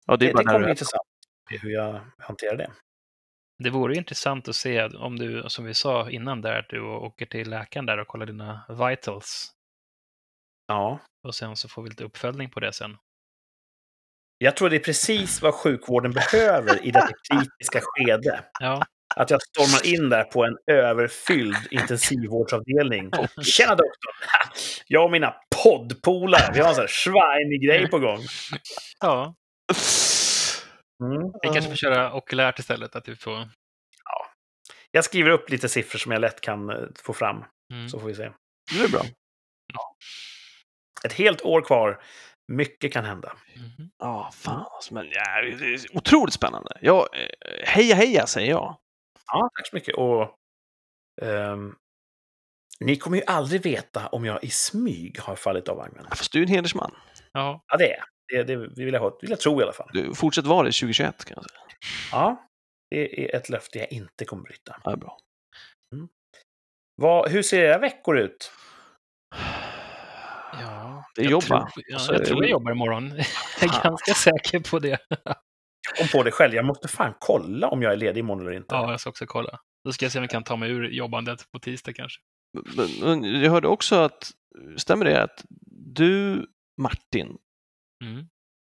B: Ja, det
A: Det,
B: är
A: det, kommer bli intressant hur jag hanterar det.
C: Det vore ju intressant att se om du, som vi sa innan där, att du åker till läkaren där och kollar dina vitals.
A: Ja.
C: Och sen så får vi lite uppföljning på det sen.
A: Jag tror det är precis vad sjukvården behöver i detta kritiska skede.
C: Ja,
A: Att jag stormar in där på en överfylld intensivvårdsavdelning. Tjena doktorn! Jag och mina poddpolare, vi har en sån här Schweini-grej på gång.
C: ja.
A: Mm.
C: vi kanske får köra okulärt istället. Att du får...
A: Jag skriver upp lite siffror som jag lätt kan eh, få fram,
C: Mm.
A: så får vi se.
B: Det är bra.
A: Ett helt år kvar. Mycket kan hända.
C: Mhm.
B: Ja, fan men ja, det är otroligt spännande. Ja, eh, heja heja säger jag.
A: Ja, tack så mycket. Och, ehm, ni kommer ju aldrig veta om jag i smyg har fallit av vagnen.
B: Fast du är en hedersman.
C: Ja,
A: Ja, det är det, det vill jag, ha, vill jag tro i alla fall.
B: Du, fortsätt vara det 2021 kan jag säga.
A: Ja, det är ett löfte jag inte kommer bryta.
B: Ja, bra.
A: Vad, hur ser era veckor ut?
C: ja.
B: Det är
C: jag
B: jobb,
C: tror,
B: va?
C: ja,
B: Och så är
C: jag tror jag jobbar imorgon. Jag är ganska säker på det.
A: Jag kom på det själv. Jag måste fan kolla om jag är ledig imorgon eller inte.
C: Ja, jag ska också kolla. Då ska jag se om jag kan ta mig ur jobbandet på tisdag kanske.
B: Men, men jag hörde också att, stämmer det att du, Martin,
C: Mm.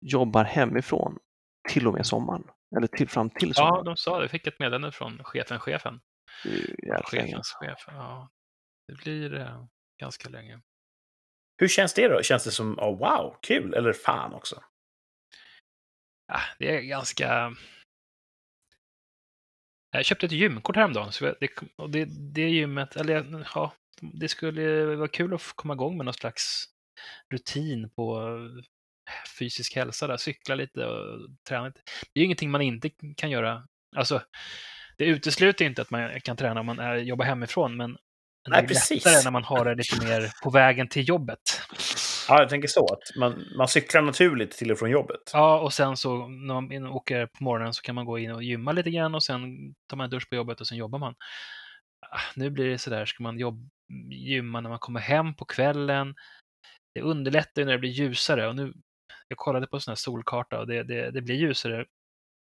B: jobbar hemifrån till och med sommaren? Eller till, fram till
C: Ja,
B: sommaren?
C: de sa det. Jag fick ett meddelande från chefen, chefen.
B: Länge.
C: Chefens chef. Ja, det blir eh, ganska länge.
A: Hur känns det då? Känns det som oh, wow, kul? Eller fan också?
C: Ja, det är ganska... Jag köpte ett gymkort häromdagen. Så det, och det, det gymmet, eller ja, det skulle vara kul att komma igång med någon slags rutin på eh, fysisk hälsa där, cykla lite och träna lite. Det är ju ingenting man inte kan göra. Alltså, det utesluter inte att man kan träna om man är, jobbar hemifrån, men det
A: Nej,
C: är
A: precis.
C: lättare när man har det lite mer på vägen till jobbet.
A: Ja, jag tänker så. Att man, man cyklar naturligt till och från jobbet.
C: Ja, och sen så när man åker på morgonen så kan man gå in och gymma lite grann och sen tar man en dusch på jobbet och sen jobbar man. ah, nu blir det sådär, ska man jobb, gymma när man kommer hem på kvällen? Det underlättar ju när det blir ljusare och nu, jag kollade på en sån här solkarta och det, det, det blir ljusare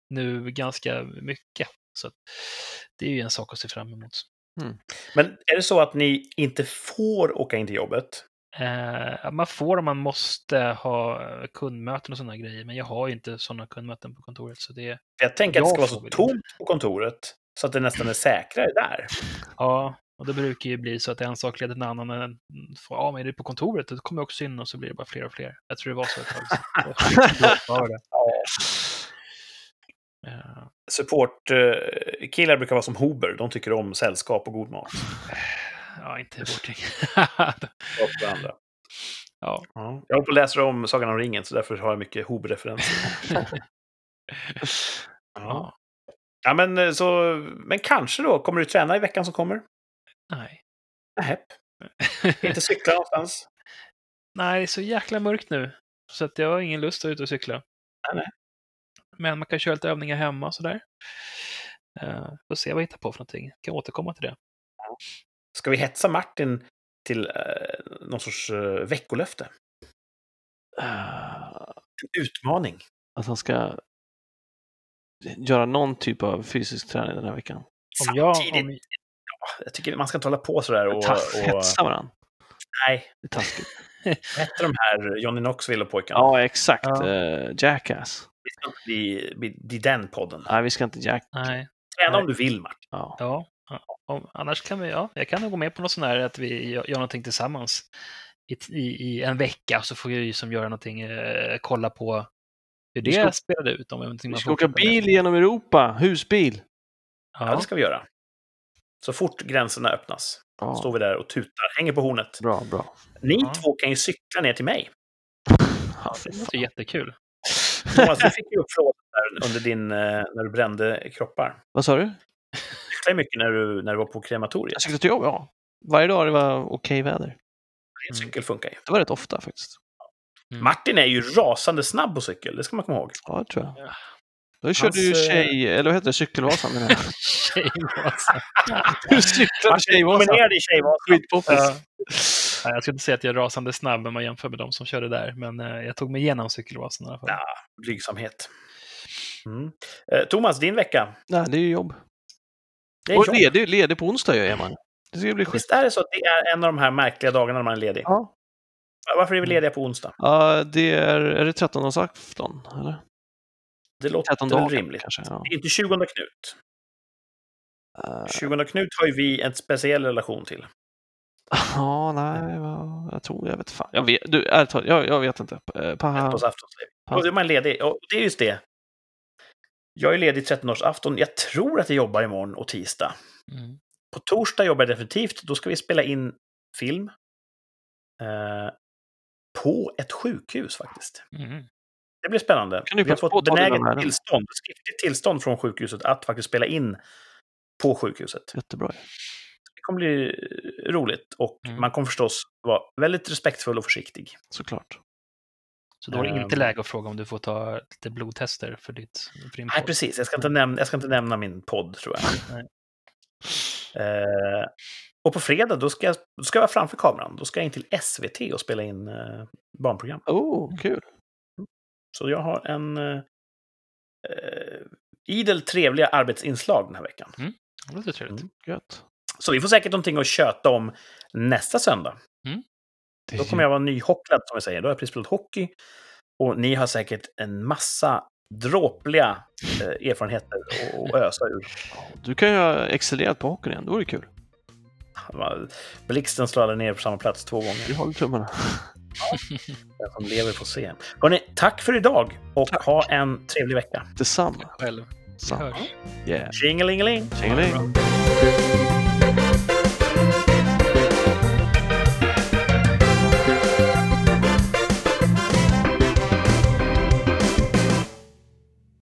C: nu ganska mycket. Så det är ju en sak att se fram emot.
A: Men är det så att ni inte får åka in till jobbet?
C: Eh, man får om man måste ha kundmöten och sådana grejer, men jag har ju inte sådana kundmöten på kontoret. Så det,
A: Jag tänker att det ska
C: Jag
A: vara så tomt på kontoret så att det nästan är säkrare där.
C: ja, och det brukar ju bli så att en sak leder till en annan. En får, ja, men är det på kontoret? Då kommer jag också in och så blir det bara fler och fler. Jag tror det var så ett tag. Ja, Eh,
A: Supportkillar brukar vara som Hober. De tycker om sällskap och god mat.
C: Ja, inte vårt.
A: Och varandra.
C: ja.
A: Ja. Jag håller på att läsa om Sagan om ringen, så därför har jag mycket Hober-referenser. Ja. ja, men, eh, så, men kanske då. Kommer du träna i veckan som kommer?
C: Nej.
A: Nej. Inte cykla någonstans?
C: Nej, det är så jäkla mörkt nu. Så att jag har ingen lust att ut och cykla.
A: Nej, nej.
C: Men man kan köra lite övningar hemma och sådär. Uh, får se vad jag hittar på för någonting. Jag kan återkomma till det.
A: Ska vi hetsa Martin till eh, någon sorts eh, veckolöfte? En utmaning?
B: att han ska göra någon typ av fysisk träning den här veckan.
C: Om jag,
A: Samtidigt,
C: om,
A: jag tycker man ska inte hålla på sådär och... Och
B: Hetsa varandra.
A: nej,
B: Det är taskigt.
A: vad hette de här Johnny Knoxville-pojkarna?
B: Ja, exakt.
C: Ja.
B: Eh, Jackass.
A: Vi ska inte bli, bli, bli den podden.
B: Nej, vi ska inte Jack...
C: nej,
A: Träna om du vill, Martin.
B: Ja.
C: ja. Om, annars kan vi, ja, jag kan nog gå med på något sånt här att vi gör, gör någonting tillsammans i, i, i en vecka så får vi ju som göra någonting, eh, kolla på hur det
B: ska-
C: spelade ut. Om
B: Vi ska åka bil genom Europa. Husbil.
A: Ja,
C: Ja,
A: det ska vi göra. Så fort gränserna öppnas
B: Ja,
A: står vi där och tutar, hänger på hornet.
B: bra, bra.
A: Ni
C: Ja.
A: två kan ju cykla ner till mig.
B: Ja,
C: det låter jättekul.
A: Thomas, du fick ju upp frågan där under din, eh, när du brände kroppar.
B: Vad sa du?
A: Du cyklade mycket när du, när du var på krematoriet.
B: Jag cyklade till jobb, ja. Varje dag det var okej väder.
A: Din cykel funkar ju.
B: Det var rätt ofta faktiskt.
C: Mm.
A: Martin är ju rasande snabb på cykel, det ska man komma ihåg.
B: Ja, det tror jag.
C: Ja.
B: Då körde
A: Hans,
B: ju
A: eh,
B: tjej, eller vad heter det, cykelvasan menar jag.
C: Tjejvasan.
B: Du cyklade tjejvasan.
A: dominerade i Tjejvasan.
B: Skitpoppis.
C: Ja. Jag skulle inte säga att jag är rasande snabb om man jämför med de som körde där, men eh, jag tog mig igenom cykelvasan i alla fall.
A: Ja. Blygsamhet. Mm. Eh, Thomas, din vecka.
B: Nej, det är ju jobb.
A: Det är
B: Och
A: jobb.
B: ledig, ledig på onsdag är man. Det ska bli skit.
A: Visst är det så att det är en av de här märkliga dagarna när man är ledig?
B: Ja.
A: Varför är vi lediga på onsdag?
B: Ja, det är, är det 13 afton eller?
A: Det låter
B: 13
A: väl
B: dagar
A: rimligt.
B: kanske. Ja.
A: Det är inte 20 Knut.
B: Eh,
A: 20 Knut har ju vi en speciell relation till.
B: Ja, nej, jag tror, jag vet fan. Jag vet, du, jag, jag vet inte. Eh, Pa. Ja.
A: Och då är man ledig. Och det är just det. Jag är ledig 13-årsafton. Jag tror att jag jobbar imorgon och tisdag.
C: Mm.
A: På torsdag jobbar jag definitivt. Då ska vi spela in film. Eh, på ett sjukhus faktiskt.
C: Mm.
A: Det blir spännande.
B: Kan du
A: vi har fått benäget tillstånd, skriftligt tillstånd från sjukhuset att faktiskt spela in på sjukhuset.
B: Jättebra.
A: Det kommer bli roligt och
C: Mm.
A: man kommer förstås vara väldigt respektfull och försiktig.
B: Såklart.
C: Så då är det inte
A: Ehm.
C: läge att fråga om du får ta lite blodtester för, ditt, för din
A: Nej,
C: podd.
A: precis. Jag ska inte nämna, jag ska inte nämna min podd, tror jag.
C: Nej.
A: Eh, och på fredag, då ska, jag, då ska jag vara framför kameran. Då ska jag in till SVT och spela in eh, barnprogram.
B: Oh, kul.
A: Så jag har en eh, idel trevliga arbetsinslag den här veckan.
C: Det låter trevligt.
A: Mm.
B: Gött.
A: Så vi får säkert någonting att köta om nästa söndag.
B: Är
A: Då kommer jag vara nyhocklad, som jag säger. Då har jag precis spelat hockey. Och ni har säkert en massa dråpliga eh, erfarenheter att- ösa ur.
B: Du kan ju ha excellerat på hockeyn igen, det vore kul.
A: Blixten slår ner på samma plats två gånger.
B: Vi håller tummarna.
A: Den som lever får se. Hörrni, tack för idag och ha en trevlig vecka.
B: Detsamma.
C: Själv. Vi hörs.
B: Yeah.
A: Tjingelingeling!
B: Tjingeling.